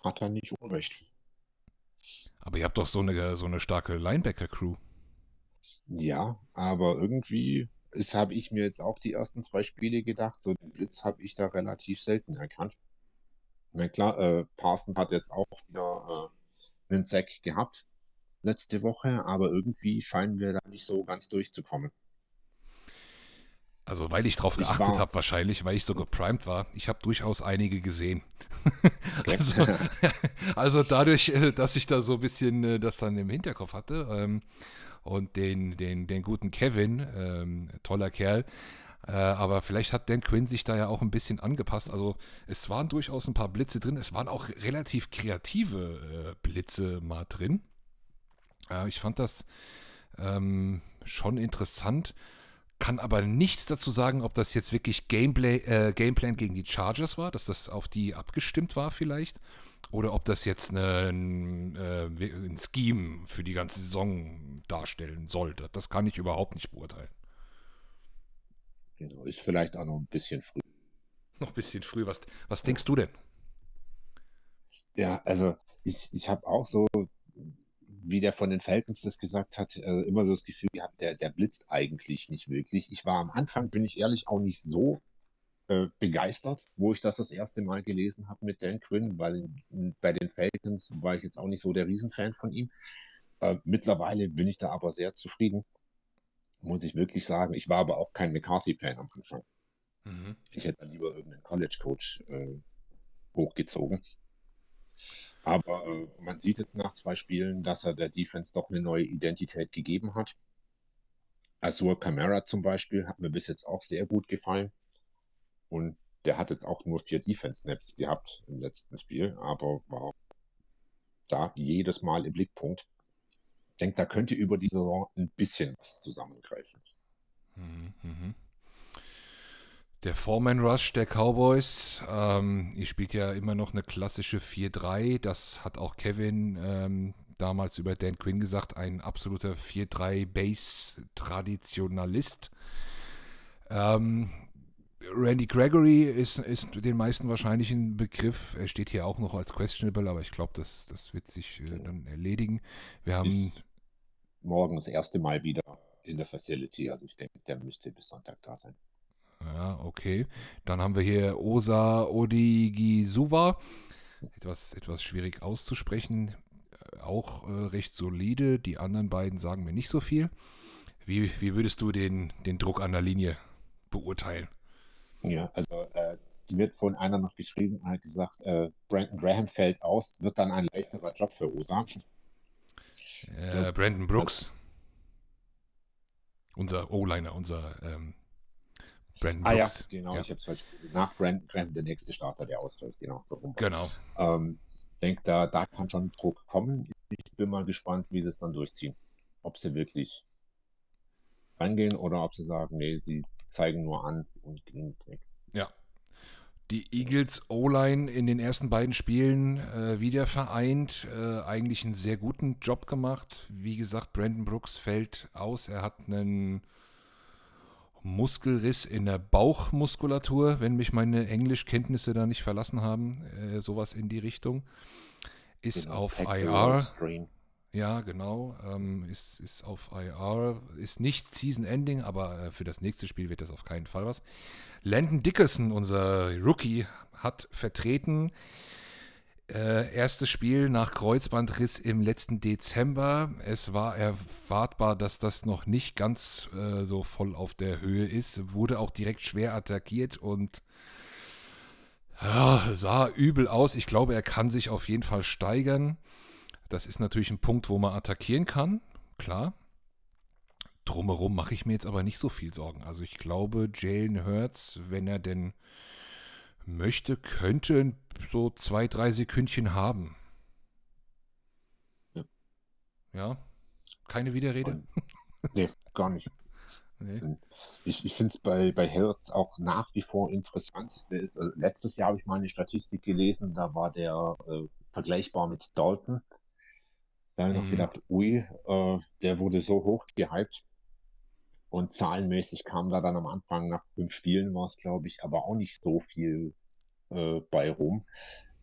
hat er nicht unrecht. Aber ihr habt doch so eine, so eine starke Linebacker-Crew. Ja, aber irgendwie habe ich mir jetzt auch die ersten zwei Spiele gedacht, so den Blitz habe ich da relativ selten erkannt. Na klar, äh, Parsons hat jetzt auch wieder äh, einen Sack gehabt letzte Woche, aber irgendwie scheinen wir da nicht so ganz durchzukommen. Also weil ich drauf geachtet habe wahrscheinlich, weil ich so geprimed war. Ich habe durchaus einige gesehen. Okay. [LAUGHS] also, [LAUGHS] also dadurch, äh, dass ich da so ein bisschen äh, das dann im Hinterkopf hatte ähm, und den, den, den guten Kevin, ähm, toller Kerl, äh, aber vielleicht hat Dan Quinn sich da ja auch ein bisschen angepasst. Also es waren durchaus ein paar Blitze drin. Es waren auch relativ kreative äh, Blitze mal drin. Äh, ich fand das ähm, schon interessant. Kann aber nichts dazu sagen, ob das jetzt wirklich Gameplay, äh, Gameplan gegen die Chargers war, dass das auf die abgestimmt war vielleicht. Oder ob das jetzt eine, ein, äh, ein Scheme für die ganze Saison darstellen sollte. Das kann ich überhaupt nicht beurteilen. Genau, ist vielleicht auch noch ein bisschen früh. Noch ein bisschen früh. Was, was denkst du denn? Ja, also ich, ich habe auch so, wie der von den Falcons das gesagt hat, äh, immer so das Gefühl gehabt, der, der blitzt eigentlich nicht wirklich. Ich war am Anfang, bin ich ehrlich, auch nicht so äh, begeistert, wo ich das das erste Mal gelesen habe mit Dan Quinn, weil bei den Falcons war ich jetzt auch nicht so der Riesenfan von ihm. Äh, mittlerweile bin ich da aber sehr zufrieden, muss ich wirklich sagen. Ich war aber auch kein McCarthy-Fan am Anfang. Mhm. Ich hätte lieber irgendeinen College-Coach äh, hochgezogen. Aber äh, man sieht jetzt nach zwei Spielen, dass er der Defense doch eine neue Identität gegeben hat. Azur Camara zum Beispiel hat mir bis jetzt auch sehr gut gefallen. Und der hat jetzt auch nur vier Defense-Snaps gehabt im letzten Spiel, aber war da jedes Mal im Blickpunkt. Denke, da könnte über die Saison ein bisschen was zusammengreifen. Mhm, mhm. Der Foreman Rush der Cowboys, ähm, ihr spielt ja immer noch eine klassische 4-3. Das hat auch Kevin ähm, damals über Dan Quinn gesagt, ein absoluter 4-3 Base-Traditionalist. Ähm, Randy Gregory ist, ist den meisten wahrscheinlich ein Begriff. Er steht hier auch noch als questionable, aber ich glaube, das, das wird sich äh, dann erledigen. Wir haben Ist morgen das erste Mal wieder in der Facility. Also ich denke, der müsste bis Sonntag da sein. Ja, okay. Dann haben wir hier Osa Odigisuwa. Etwas, etwas schwierig auszusprechen. Äh, Auch äh, recht solide. Die anderen beiden sagen mir nicht so viel. Wie, wie würdest du den, den Druck an der Linie beurteilen? Ja, also äh, die wird von einer noch geschrieben, hat gesagt, äh, Brandon Graham fällt aus, wird dann ein leichterer Job für Osa. Äh, Brandon Brooks. Unser O-Liner, unser ähm, Brandon Ah ja, genau, Ja. ich habe es falsch gesehen. Nach Brandon Graham der nächste Starter, der ausfällt, genau, so rum. Genau. Ähm, denke, da, da kann schon Druck kommen. Ich bin mal gespannt, wie sie es dann durchziehen. Ob sie wirklich rangehen oder ob sie sagen, nee, sie zeigen nur an und gehen nicht weg. Ja. Die Eagles O-Line in den ersten beiden Spielen äh, wieder vereint. Äh, eigentlich einen sehr guten Job gemacht. Wie gesagt, Brandon Brooks fällt aus. Er hat einen Muskelriss in der Bauchmuskulatur, wenn mich meine Englischkenntnisse da nicht verlassen haben. Äh, sowas in die Richtung. Ist Genau, auf IR. Strain. Ja, genau. Ähm, ist, ist auf IR. Ist nicht Season-Ending, aber äh, für das nächste Spiel wird das auf keinen Fall was. Landon Dickerson, unser Rookie, hat vertreten. Äh, erstes Spiel nach Kreuzbandriss im letzten Dezember. Es war erwartbar, dass das noch nicht ganz äh, so voll auf der Höhe ist. Wurde auch direkt schwer attackiert und ja, sah übel aus. Ich glaube, er kann sich auf jeden Fall steigern. Das ist natürlich ein Punkt, wo man attackieren kann, klar. Drumherum mache ich mir jetzt aber nicht so viel Sorgen. Also ich glaube, Jalen Hurts, wenn er denn möchte, könnte so zwei, drei Sekündchen haben. Ja. Ja, keine Widerrede. Nee, gar nicht. [LAUGHS] Nee. Ich, ich finde es bei, bei Hertz auch nach wie vor interessant. Der ist, also letztes Jahr habe ich mal eine Statistik gelesen, da war der äh, vergleichbar mit Dalton. Da habe ich noch Mhm. gedacht, ui, äh, der wurde so hoch gehypt. Und zahlenmäßig kam da dann am Anfang nach fünf Spielen war es, glaube ich, aber auch nicht so viel äh, bei rum.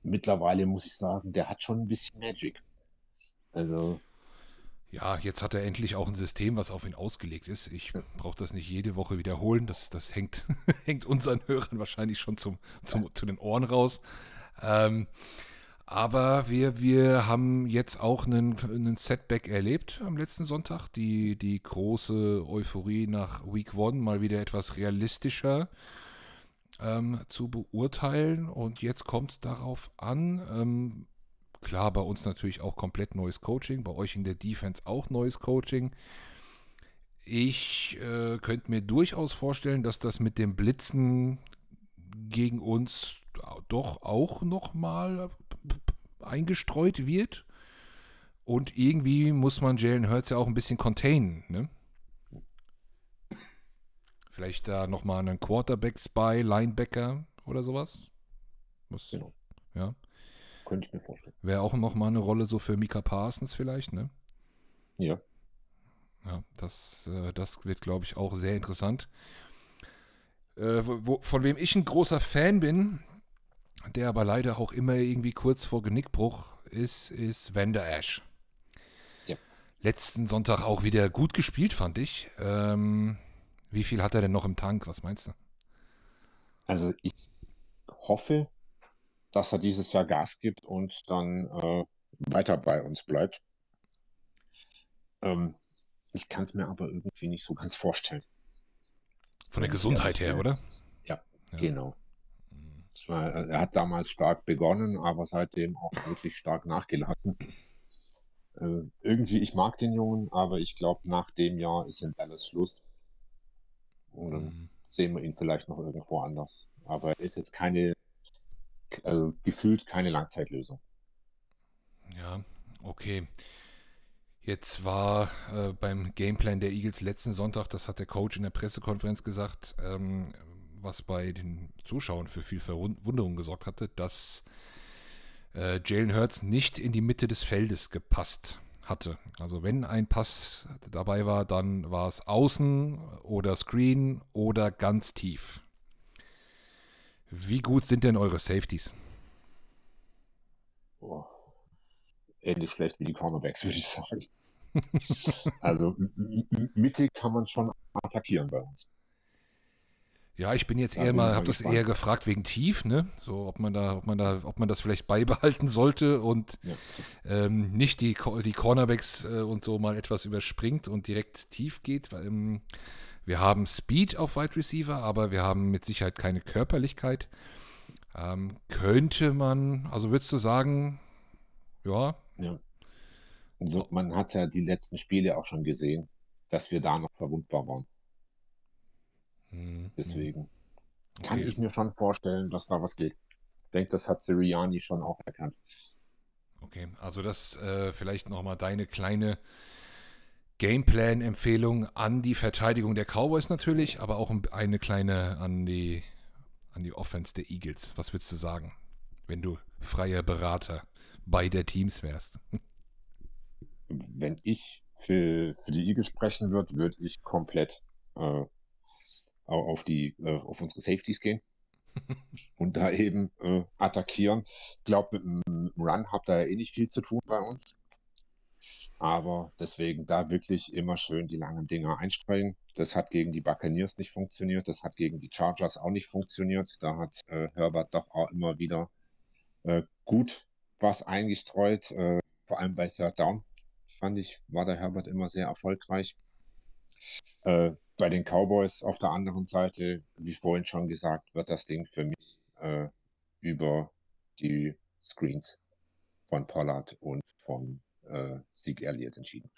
Mittlerweile muss ich sagen, der hat schon ein bisschen Magic. Also, Ja, jetzt hat er endlich auch ein System, was auf ihn ausgelegt ist. Ich brauche das nicht jede Woche wiederholen. Das, das hängt, [LAUGHS] hängt unseren Hörern wahrscheinlich schon zum, zum, zu den Ohren raus. Ähm, aber wir, wir haben jetzt auch einen, einen Setback erlebt am letzten Sonntag. Die, die große Euphorie nach Week One mal wieder etwas realistischer ähm, zu beurteilen. Und jetzt kommt es darauf an. Ähm, klar, bei uns natürlich auch komplett neues Coaching. Bei euch in der Defense auch neues Coaching. Ich äh, könnte mir durchaus vorstellen, dass das mit dem Blitzen gegen uns doch auch nochmal eingestreut wird. Und irgendwie muss man Jalen Hurts ja auch ein bisschen containen. Ne? Vielleicht da nochmal einen Quarterback-Spy, Linebacker oder sowas. Was, Genau. Ja. könnte ich mir vorstellen. Wäre auch nochmal eine Rolle so für Mika Parsons vielleicht, ne? Ja. Ja, das, äh, das wird, glaube ich, auch sehr interessant. Äh, wo, von wem ich ein großer Fan bin, der aber leider auch immer irgendwie kurz vor Genickbruch ist, ist Vander Ash. Ja. Letzten Sonntag auch wieder gut gespielt, fand ich. Ähm, wie viel hat er denn noch im Tank? Was meinst du? Also ich hoffe, dass er dieses Jahr Gas gibt und dann äh, weiter bei uns bleibt. Ähm, ich kann es mir aber irgendwie nicht so ganz vorstellen. Von der Gesundheit her, oder? Ja, Ja. Genau. War, er hat damals stark begonnen, aber seitdem auch wirklich stark nachgelassen. Äh, irgendwie, ich mag den Jungen, aber ich glaube, nach dem Jahr ist in Dallas Schluss. Und dann Mhm. sehen wir ihn vielleicht noch irgendwo anders. aber er ist jetzt keine, also gefühlt keine Langzeitlösung. Ja, okay. Jetzt war äh, beim Gameplan der Eagles letzten Sonntag, das hat der Coach in der Pressekonferenz gesagt, ähm, was bei den Zuschauern für viel Verwunderung gesorgt hatte, dass äh, Jalen Hurts nicht in die Mitte des Feldes gepasst hatte. Also wenn ein Pass dabei war, dann war es außen oder Screen oder ganz tief. Wie gut sind denn eure Safeties? Oh ähnlich schlecht wie die Cornerbacks, würde ich sagen. [LAUGHS] also mittig kann man schon attackieren bei uns. Ja, ich bin jetzt eher mal, habe das eher gefragt wegen tief, ne? So, ob man da, ob man da, ob man das vielleicht beibehalten sollte und ja. ähm, nicht die, die Cornerbacks äh, und so mal etwas überspringt und direkt tief geht. Weil, ähm, wir haben Speed auf Wide Receiver, aber wir haben mit Sicherheit keine Körperlichkeit. Ähm, könnte man, also würdest du sagen, ja, ja. So, man hat ja die letzten Spiele auch schon gesehen, dass wir da noch verwundbar waren. Mhm. Deswegen okay. kann ich mir schon vorstellen, dass da was geht. Ich denke, das hat Siriani schon auch erkannt. Okay, also das äh, vielleicht nochmal deine kleine Gameplan-Empfehlung an die Verteidigung der Cowboys natürlich, aber auch eine kleine an die, an die Offense der Eagles. Was würdest du sagen, wenn du freier Berater beider Teams wärst? Wenn ich für, für die Eagles sprechen würde, würde ich komplett äh, auf, die, äh, auf unsere Safeties gehen [LAUGHS] und da eben äh, attackieren. Ich glaube, mit dem Run habt ihr ja eh nicht viel zu tun bei uns. Aber deswegen da wirklich immer schön die langen Dinger einstreuen. Das hat gegen die Buccaneers nicht funktioniert. Das hat gegen die Chargers auch nicht funktioniert. Da hat äh, Herbert doch auch immer wieder äh, gut was eingestreut, äh, vor allem bei Third Down, fand ich, war der Herbert immer sehr erfolgreich. Äh, bei den Cowboys auf der anderen Seite, wie vorhin schon gesagt, wird das Ding für mich äh, über die Screens von Pollard und von äh, Sieg Elliott entschieden.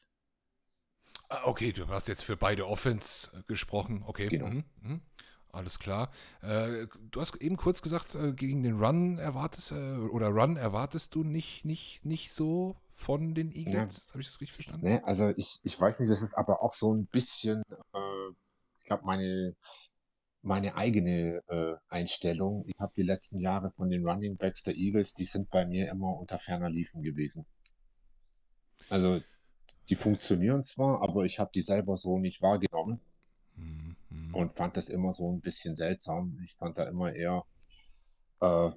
Ah, okay, du hast jetzt für beide Offense gesprochen. Okay. Genau. Mhm. Mhm. Alles klar. Äh, du hast eben kurz gesagt, äh, gegen den Run erwartest äh, oder Run erwartest du nicht, nicht, nicht so von den Eagles? Ja. Habe ich das richtig verstanden? Nee, also ich, ich weiß nicht, das ist aber auch so ein bisschen, äh, ich glaube, meine, meine eigene äh, Einstellung. Ich habe die letzten Jahre von den Running Backs der Eagles, die sind bei mir immer unter ferner Liefen gewesen. Also die funktionieren zwar, aber ich habe die selber so nicht wahrgenommen. Mhm. Und fand das immer so ein bisschen seltsam. Ich fand da immer eher, äh,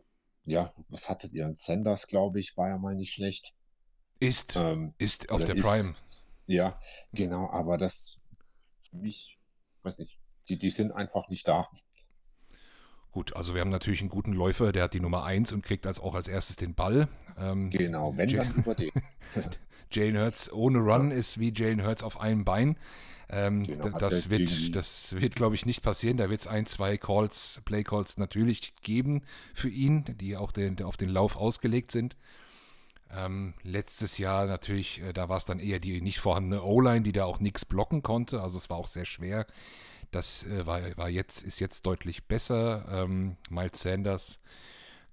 ja, was hattet ihr? Sanders, glaube ich, war ja mal nicht schlecht. Ist, ähm, ist auf der ist, Prime. Ja, genau, aber das für mich, weiß nicht, die, die sind einfach nicht da. Gut, also wir haben natürlich einen guten Läufer, der hat die Nummer 1 und kriegt als auch als erstes den Ball. Ähm, genau, wenn dann über den. [LAUGHS] Jalen Hurts ohne Run ja. ist wie Jalen Hurts auf einem Bein. Ähm, genau, das, wird, das wird, glaube ich, nicht passieren. Da wird es ein, zwei Calls, Play Calls natürlich geben für ihn, die auch den, auf den Lauf ausgelegt sind. Ähm, letztes Jahr natürlich, äh, da war es dann eher die nicht vorhandene O-Line, die da auch nichts blocken konnte. Also es war auch sehr schwer. Das äh, war, war jetzt, ist jetzt deutlich besser. Ähm, Miles Sanders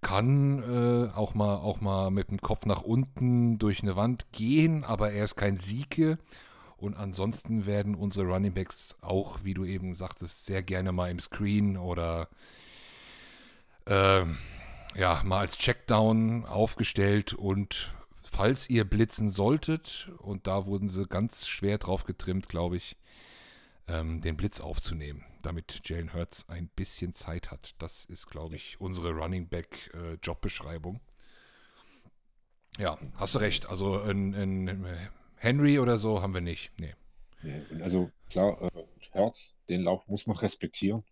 kann äh, auch, mal, auch mal mit dem Kopf nach unten durch eine Wand gehen, aber er ist kein Sieke. Und ansonsten werden unsere Running Backs auch, wie du eben sagtest, sehr gerne mal im Screen oder äh, ja, mal als Checkdown aufgestellt. Und falls ihr blitzen solltet, und da wurden sie ganz schwer drauf getrimmt, glaube ich, ähm, den Blitz aufzunehmen, damit Jalen Hurts ein bisschen Zeit hat. Das ist, glaube ich, unsere Running Back äh, Jobbeschreibung. Ja, hast du recht. Also ein, ein Henry oder so haben wir nicht. Nee. also klar, äh, Herz, den Lauf muss man respektieren.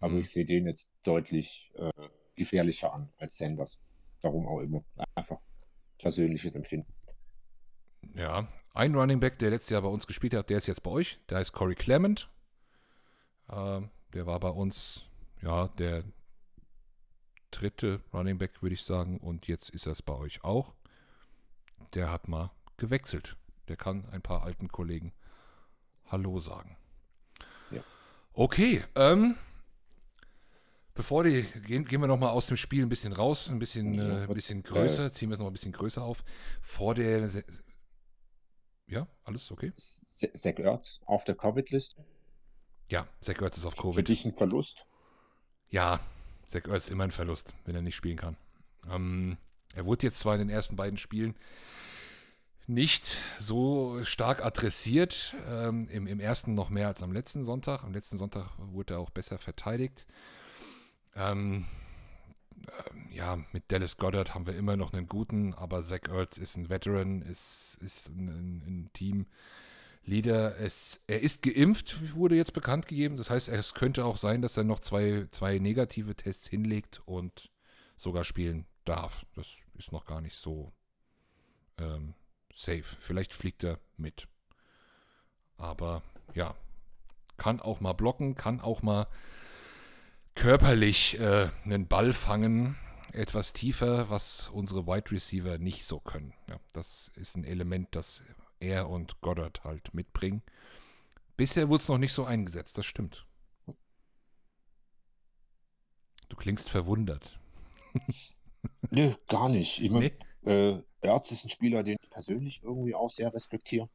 Aber mhm. ich sehe den jetzt deutlich äh, gefährlicher an als Sanders. Warum auch immer. Einfach persönliches Empfinden. Ja, ein Running Back, der letztes Jahr bei uns gespielt hat, der ist jetzt bei euch. Der heißt Corey Clement. Äh, der war bei uns, ja, der dritte Running Back, würde ich sagen. Und jetzt ist er es bei euch auch. Der hat mal gewechselt der kann ein paar alten Kollegen Hallo sagen. Ja. Okay, ähm, Bevor die gehen, gehen wir noch mal aus dem Spiel ein bisschen raus, ein bisschen, äh, bisschen größer, ziehen wir es noch ein bisschen größer auf. Vor der, ja, alles okay? Zach Ertz auf der Covid-List. Ja, Zach Ertz ist auf Für Covid. dich ein Verlust? Ja, Zach Ertz ist immer ein Verlust, wenn er nicht spielen kann. Ähm, er wurde jetzt zwar in den ersten beiden Spielen nicht so stark adressiert, ähm, im, im ersten noch mehr als am letzten Sonntag. Am letzten Sonntag wurde er auch besser verteidigt. Ähm, ähm, ja, mit Dallas Goddard haben wir immer noch einen guten, aber Zach Ertz ist ein Veteran, ist, ist ein, ein, ein Teamleader. Es, er ist geimpft, wurde jetzt bekannt gegeben. Das heißt, es könnte auch sein, dass er noch zwei, zwei negative Tests hinlegt und sogar spielen darf. Das ist noch gar nicht so ähm, safe. Vielleicht fliegt er mit. Aber ja, kann auch mal blocken, kann auch mal körperlich äh, einen Ball fangen, etwas tiefer, was unsere Wide Receiver nicht so können. Ja, das ist ein Element, das er und Goddard halt mitbringen. Bisher wurde es noch nicht so eingesetzt, das stimmt. Du klingst verwundert. [LAUGHS] Nö, gar nicht. Ich meine, Nee? äh, Ertz ist ein Spieler, den ich persönlich irgendwie auch sehr respektiere.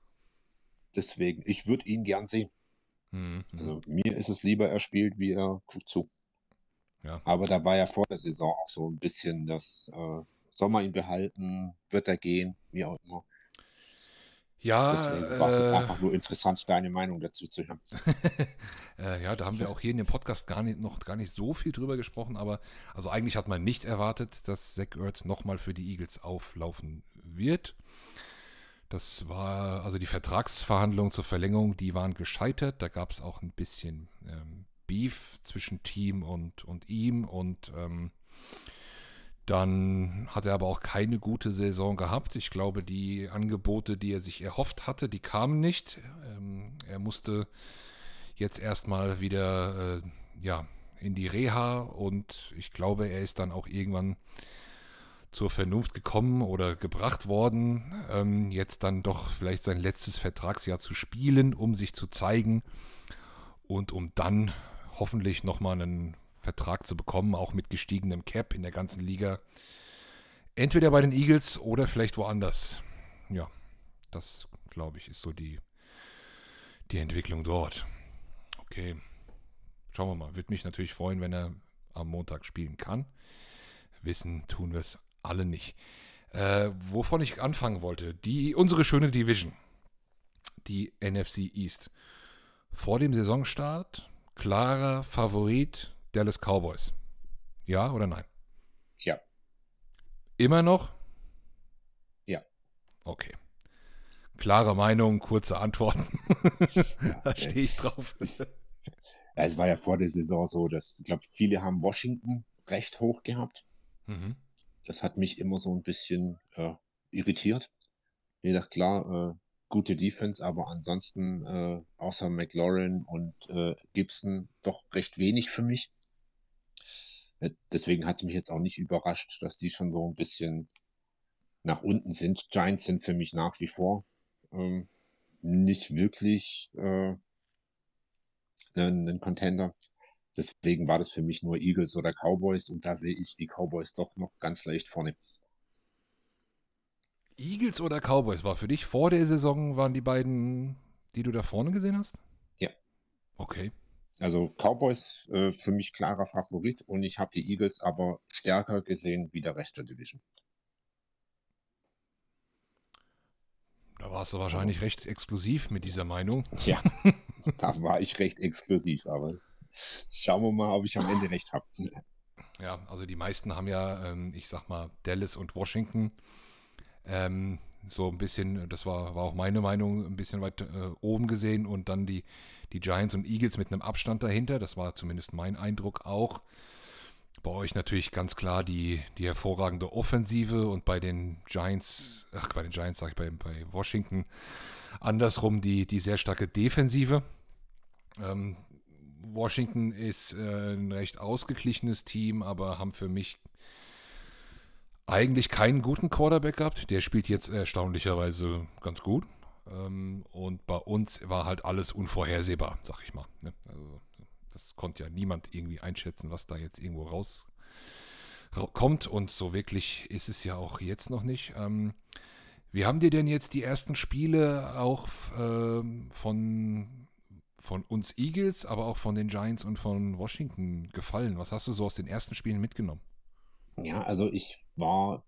Deswegen, ich würde ihn gern sehen. Mhm. Also, mir ist es lieber, er spielt, wie er guckt zu. Ja. Aber da war ja vor der Saison auch so ein bisschen das, äh, soll man ihn behalten, wird er gehen, wie auch immer. Ja, Deswegen war es jetzt äh, einfach nur interessant, deine Meinung dazu zu hören. [LAUGHS] äh, ja, da haben wir auch hier in dem Podcast gar nicht, noch gar nicht so viel drüber gesprochen, aber also eigentlich hat man nicht erwartet, dass Zach Ertz nochmal für die Eagles auflaufen wird. Das war, also die Vertragsverhandlungen zur Verlängerung, die waren gescheitert. Da gab es auch ein bisschen ähm, Beef zwischen Team und, und ihm und ähm, dann hat er aber auch keine gute Saison gehabt. Ich glaube, die Angebote, die er sich erhofft hatte, die kamen nicht. Ähm, er musste jetzt erstmal wieder äh, ja, in die Reha und ich glaube, er ist dann auch irgendwann zur Vernunft gekommen oder gebracht worden, ähm, jetzt dann doch vielleicht sein letztes Vertragsjahr zu spielen, um sich zu zeigen und um dann hoffentlich nochmal einen Vertrag zu bekommen, auch mit gestiegenem Cap in der ganzen Liga. Entweder bei den Eagles oder vielleicht woanders. Ja, das glaube ich ist so die, die Entwicklung dort. Okay, schauen wir mal. Würde mich natürlich freuen, wenn er am Montag spielen kann. Wissen tun wir es alle nicht. Äh, wovon ich anfangen wollte, die, unsere schöne Division, die NFC East. Vor dem Saisonstart klarer Favorit Dallas Cowboys. Ja oder nein? Ja. Immer noch? Ja. Okay. Klare Meinung, kurze Antworten. Ja, [LAUGHS] da stehe ich drauf. Ja, es war ja vor der Saison so, dass, ich glaube, viele haben Washington recht hoch gehabt. mhm. Das hat mich immer so ein bisschen äh, irritiert. Wie gesagt, klar, äh, gute Defense, aber ansonsten äh, außer McLaurin und äh, Gibson doch recht wenig für mich. Äh, Deswegen hat es mich jetzt auch nicht überrascht, dass die schon so ein bisschen nach unten sind. Giants sind für mich nach wie vor ähm, nicht wirklich äh, ein, ein Contender. Deswegen war das für mich nur Eagles oder Cowboys und da sehe ich die Cowboys doch noch ganz leicht vorne. Eagles oder Cowboys war für dich vor der Saison, waren die beiden, die du da vorne gesehen hast? Ja. Okay. Also Cowboys äh, für mich klarer Favorit und ich habe die Eagles aber stärker gesehen wie der Rest der Division. Da warst du wahrscheinlich recht exklusiv mit dieser Meinung. Ja, [LAUGHS] da war ich recht exklusiv, aber schauen wir mal, ob ich am Ende recht habe. Ja, also die meisten haben ja, ähm, ich sag mal, Dallas und Washington ähm, so ein bisschen, das war, war auch meine Meinung, ein bisschen weit äh, oben gesehen und dann die, die Giants und Eagles mit einem Abstand dahinter. Das war zumindest mein Eindruck auch. Bei euch natürlich ganz klar die, die hervorragende Offensive und bei den Giants, ach, bei den Giants sag ich, bei, bei Washington andersrum die, die sehr starke Defensive. Ähm, Washington ist äh, ein recht ausgeglichenes Team, aber haben für mich eigentlich keinen guten Quarterback gehabt. Der spielt jetzt erstaunlicherweise ganz gut. Ähm, und bei uns war halt alles unvorhersehbar, sag ich mal. Ne? Also, das konnte ja niemand irgendwie einschätzen, was da jetzt irgendwo raus kommt und so wirklich ist es ja auch jetzt noch nicht. Ähm, wie haben dir denn jetzt die ersten Spiele auch ähm, von, von uns Eagles, aber auch von den Giants und von Washington gefallen? Was hast du so aus den ersten Spielen mitgenommen? Ja, also ich war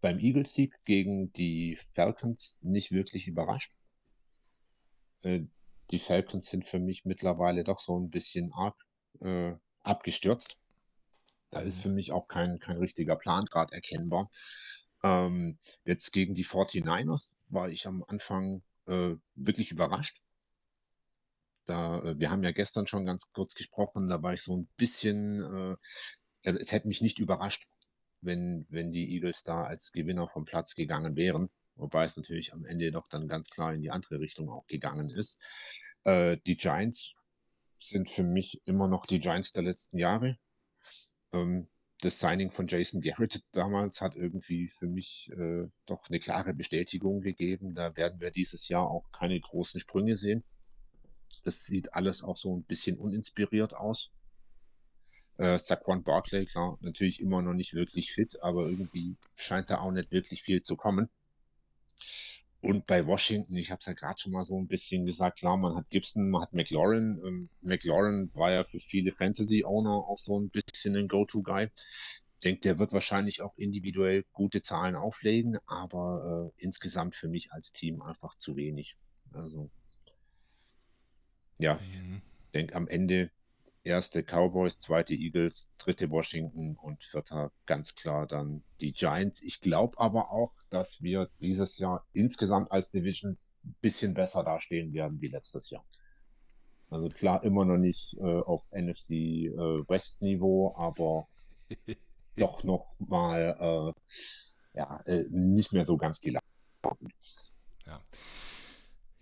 beim Eagles-Sieg gegen die Falcons nicht wirklich überrascht. Äh, die Falcons sind für mich mittlerweile doch so ein bisschen arg äh, abgestürzt. Da ist für mich auch kein, kein richtiger Plan gerade erkennbar. Ähm, jetzt gegen die 49ers war ich am Anfang äh, wirklich überrascht. Da, äh, wir haben ja gestern schon ganz kurz gesprochen, da war ich so ein bisschen, äh, es hätte mich nicht überrascht, wenn, wenn die Eagles da als Gewinner vom Platz gegangen wären. Wobei es natürlich am Ende doch dann ganz klar in die andere Richtung auch gegangen ist. Äh, die Giants sind für mich immer noch die Giants der letzten Jahre. Ähm, das Signing von Jason Garrett damals hat irgendwie für mich äh, doch eine klare Bestätigung gegeben. Da werden wir dieses Jahr auch keine großen Sprünge sehen. Das sieht alles auch so ein bisschen uninspiriert aus. Äh, Saquon Barkley, klar, natürlich immer noch nicht wirklich fit, aber irgendwie scheint da auch nicht wirklich viel zu kommen. Und bei Washington, ich habe es ja gerade schon mal so ein bisschen gesagt, klar, man hat Gibson, man hat McLaurin. Ähm, McLaurin war ja für viele Fantasy-Owner auch so ein bisschen ein Go-To-Guy. Ich denke, der wird wahrscheinlich auch individuell gute Zahlen auflegen, aber äh, insgesamt für mich als Team einfach zu wenig. Also, ja, mhm. ich denke, am Ende erste Cowboys, zweite Eagles, dritte Washington und vierter ganz klar dann die Giants. Ich glaube aber auch, dass wir dieses Jahr insgesamt als Division ein bisschen besser dastehen werden wie letztes Jahr. Also klar, immer noch nicht äh, auf NFC äh, West Niveau, aber [LAUGHS] doch noch mal äh, ja, äh, nicht mehr so ganz die Lage. Ja.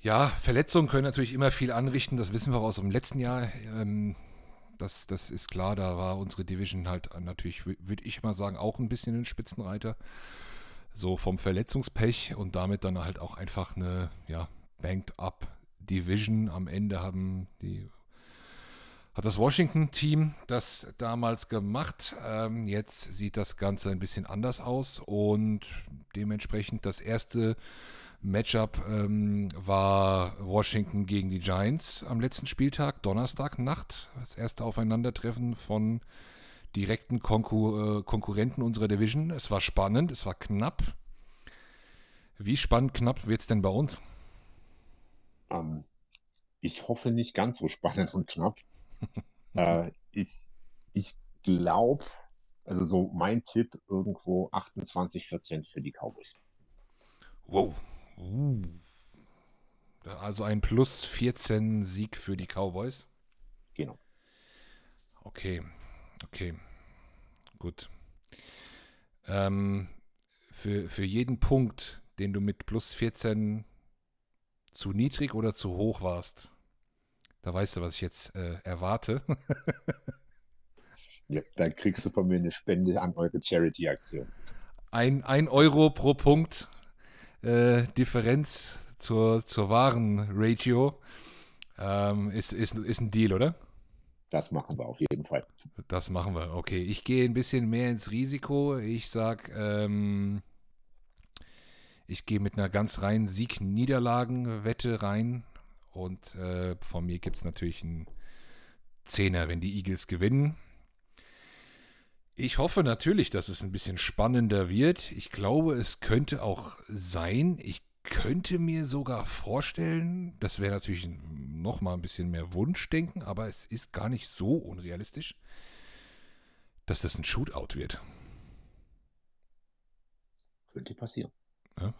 Ja, Verletzungen können natürlich immer viel anrichten, das wissen wir auch aus dem letzten Jahr. Ähm, das, das ist klar, da war unsere Division halt natürlich, würde ich mal sagen, auch ein bisschen ein Spitzenreiter. So vom Verletzungspech und damit dann halt auch einfach eine, ja, banked up Division. Am Ende haben die hat das Washington-Team das damals gemacht. Ähm, jetzt sieht das Ganze ein bisschen anders aus und dementsprechend das erste Matchup ähm, war Washington gegen die Giants am letzten Spieltag, Donnerstagnacht. Das erste Aufeinandertreffen von direkten Konkur äh, Konkurrenten unserer Division. Es war spannend, es war knapp. Wie spannend knapp wird es denn bei uns? Um, ähm, ich hoffe nicht ganz so spannend und knapp. [LAUGHS] äh, ich ich glaube, also so mein Tipp, irgendwo 28-14 für die Cowboys. Wow, Uh. Also ein plus 14 Sieg für die Cowboys. Genau. Okay, okay, gut. Ähm, für, für jeden Punkt, den du mit plus 14 zu niedrig oder zu hoch warst, da weißt du, was ich jetzt äh, erwarte. [LAUGHS] ja, dann kriegst du von mir eine Spende an eure Charity-Aktion. Ein, ein Euro pro Punkt äh, Differenz zur, zur wahren Ratio ähm, ist, ist, ist ein Deal, oder? Das machen wir auf jeden Fall. Das machen wir. Okay, ich gehe ein bisschen mehr ins Risiko. Ich sag, ähm, ich gehe mit einer ganz reinen Sieg-Niederlagen-Wette rein. Und äh, von mir gibt es natürlich einen Zehner, wenn die Eagles gewinnen. Ich hoffe natürlich, dass es ein bisschen spannender wird. Ich glaube, es könnte auch sein. Ich könnte mir sogar vorstellen, das wäre natürlich noch mal ein bisschen mehr Wunschdenken, aber es ist gar nicht so unrealistisch, dass das ein Shootout wird. Könnte passieren.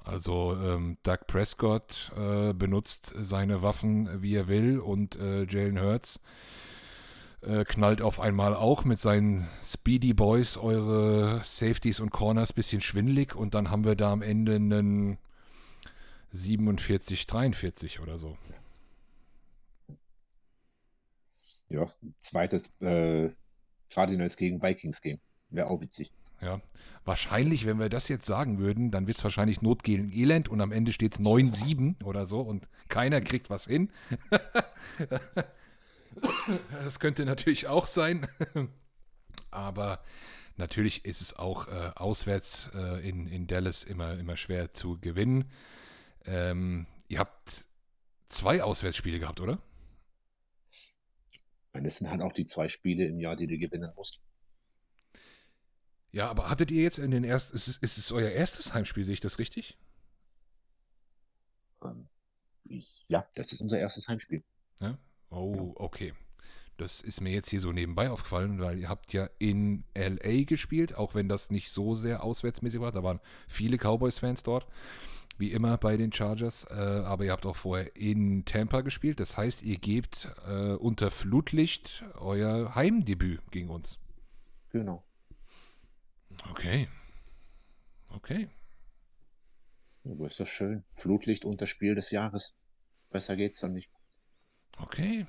Also ähm, Doug Prescott äh, benutzt seine Waffen, wie er will, und äh, Jalen Hurts äh, knallt auf einmal auch mit seinen Speedy Boys eure Safeties und Corners bisschen schwindlig und dann haben wir da am Ende einen 47, 43 oder so. Ja, zweites äh, Cardinals gegen Vikings Game. Wäre auch witzig. Ja, wahrscheinlich, wenn wir das jetzt sagen würden, dann wird es wahrscheinlich Not gegen Elend und am Ende steht es 9-7 oder so und keiner kriegt was hin. [LAUGHS] Das könnte natürlich auch sein. Aber natürlich ist es auch äh, auswärts äh, in, in Dallas immer, immer schwer zu gewinnen. Ähm, ihr habt zwei Auswärtsspiele gehabt, oder? Das sind halt auch die zwei Spiele im Jahr, die du gewinnen musst. Ja, aber hattet ihr jetzt in den ersten, ist es, ist es euer erstes Heimspiel, sehe ich das richtig? Ähm, ja, das ist unser erstes Heimspiel. Ja? Oh, okay. Das ist mir jetzt hier so nebenbei aufgefallen, weil ihr habt ja in LA gespielt, auch wenn das nicht so sehr auswärtsmäßig war. Da waren viele Cowboys-Fans dort, wie immer bei den Chargers. Äh, aber ihr habt auch vorher in Tampa gespielt. Das heißt, ihr gebt äh, unter Flutlicht euer Heimdebüt gegen uns. Genau. Okay. Okay. Wo ist das schön? Flutlicht unter Spiel des Jahres. Besser geht's dann nicht. Okay.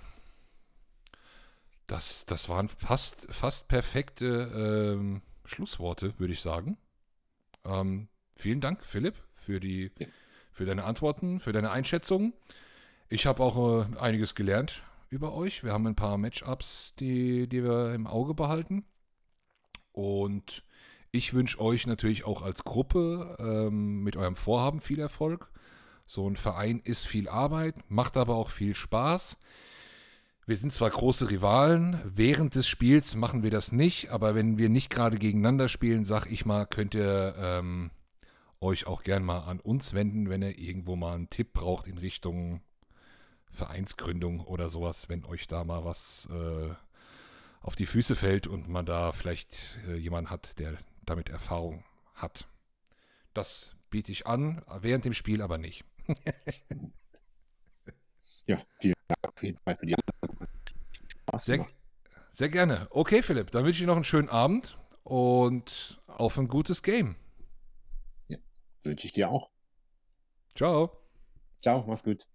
Das, das waren fast, fast perfekte ähm, Schlussworte, würde ich sagen. Ähm, vielen Dank, Philipp, für, die, Ja. für deine Antworten, für deine Einschätzungen. Ich habe auch äh, einiges gelernt über euch. Wir haben ein paar Matchups, die, die wir im Auge behalten. Und ich wünsche euch natürlich auch als Gruppe ähm, mit eurem Vorhaben viel Erfolg. So ein Verein ist viel Arbeit, macht aber auch viel Spaß. Wir sind zwar große Rivalen, während des Spiels machen wir das nicht, aber wenn wir nicht gerade gegeneinander spielen, sag ich mal, könnt ihr ähm, euch auch gern mal an uns wenden, wenn ihr irgendwo mal einen Tipp braucht in Richtung Vereinsgründung oder sowas, wenn euch da mal was äh, auf die Füße fällt und man da vielleicht äh, jemanden hat, der damit Erfahrung hat. Das biete ich an, während dem Spiel aber nicht. [LAUGHS] Ja, vielen Dank auf jeden Fall für die. Spaß Sehr, sehr gerne. Okay, Philipp, dann wünsche ich noch einen schönen Abend und auf ein gutes Game. Wünsche ich dir auch. Ciao. Ciao, mach's gut.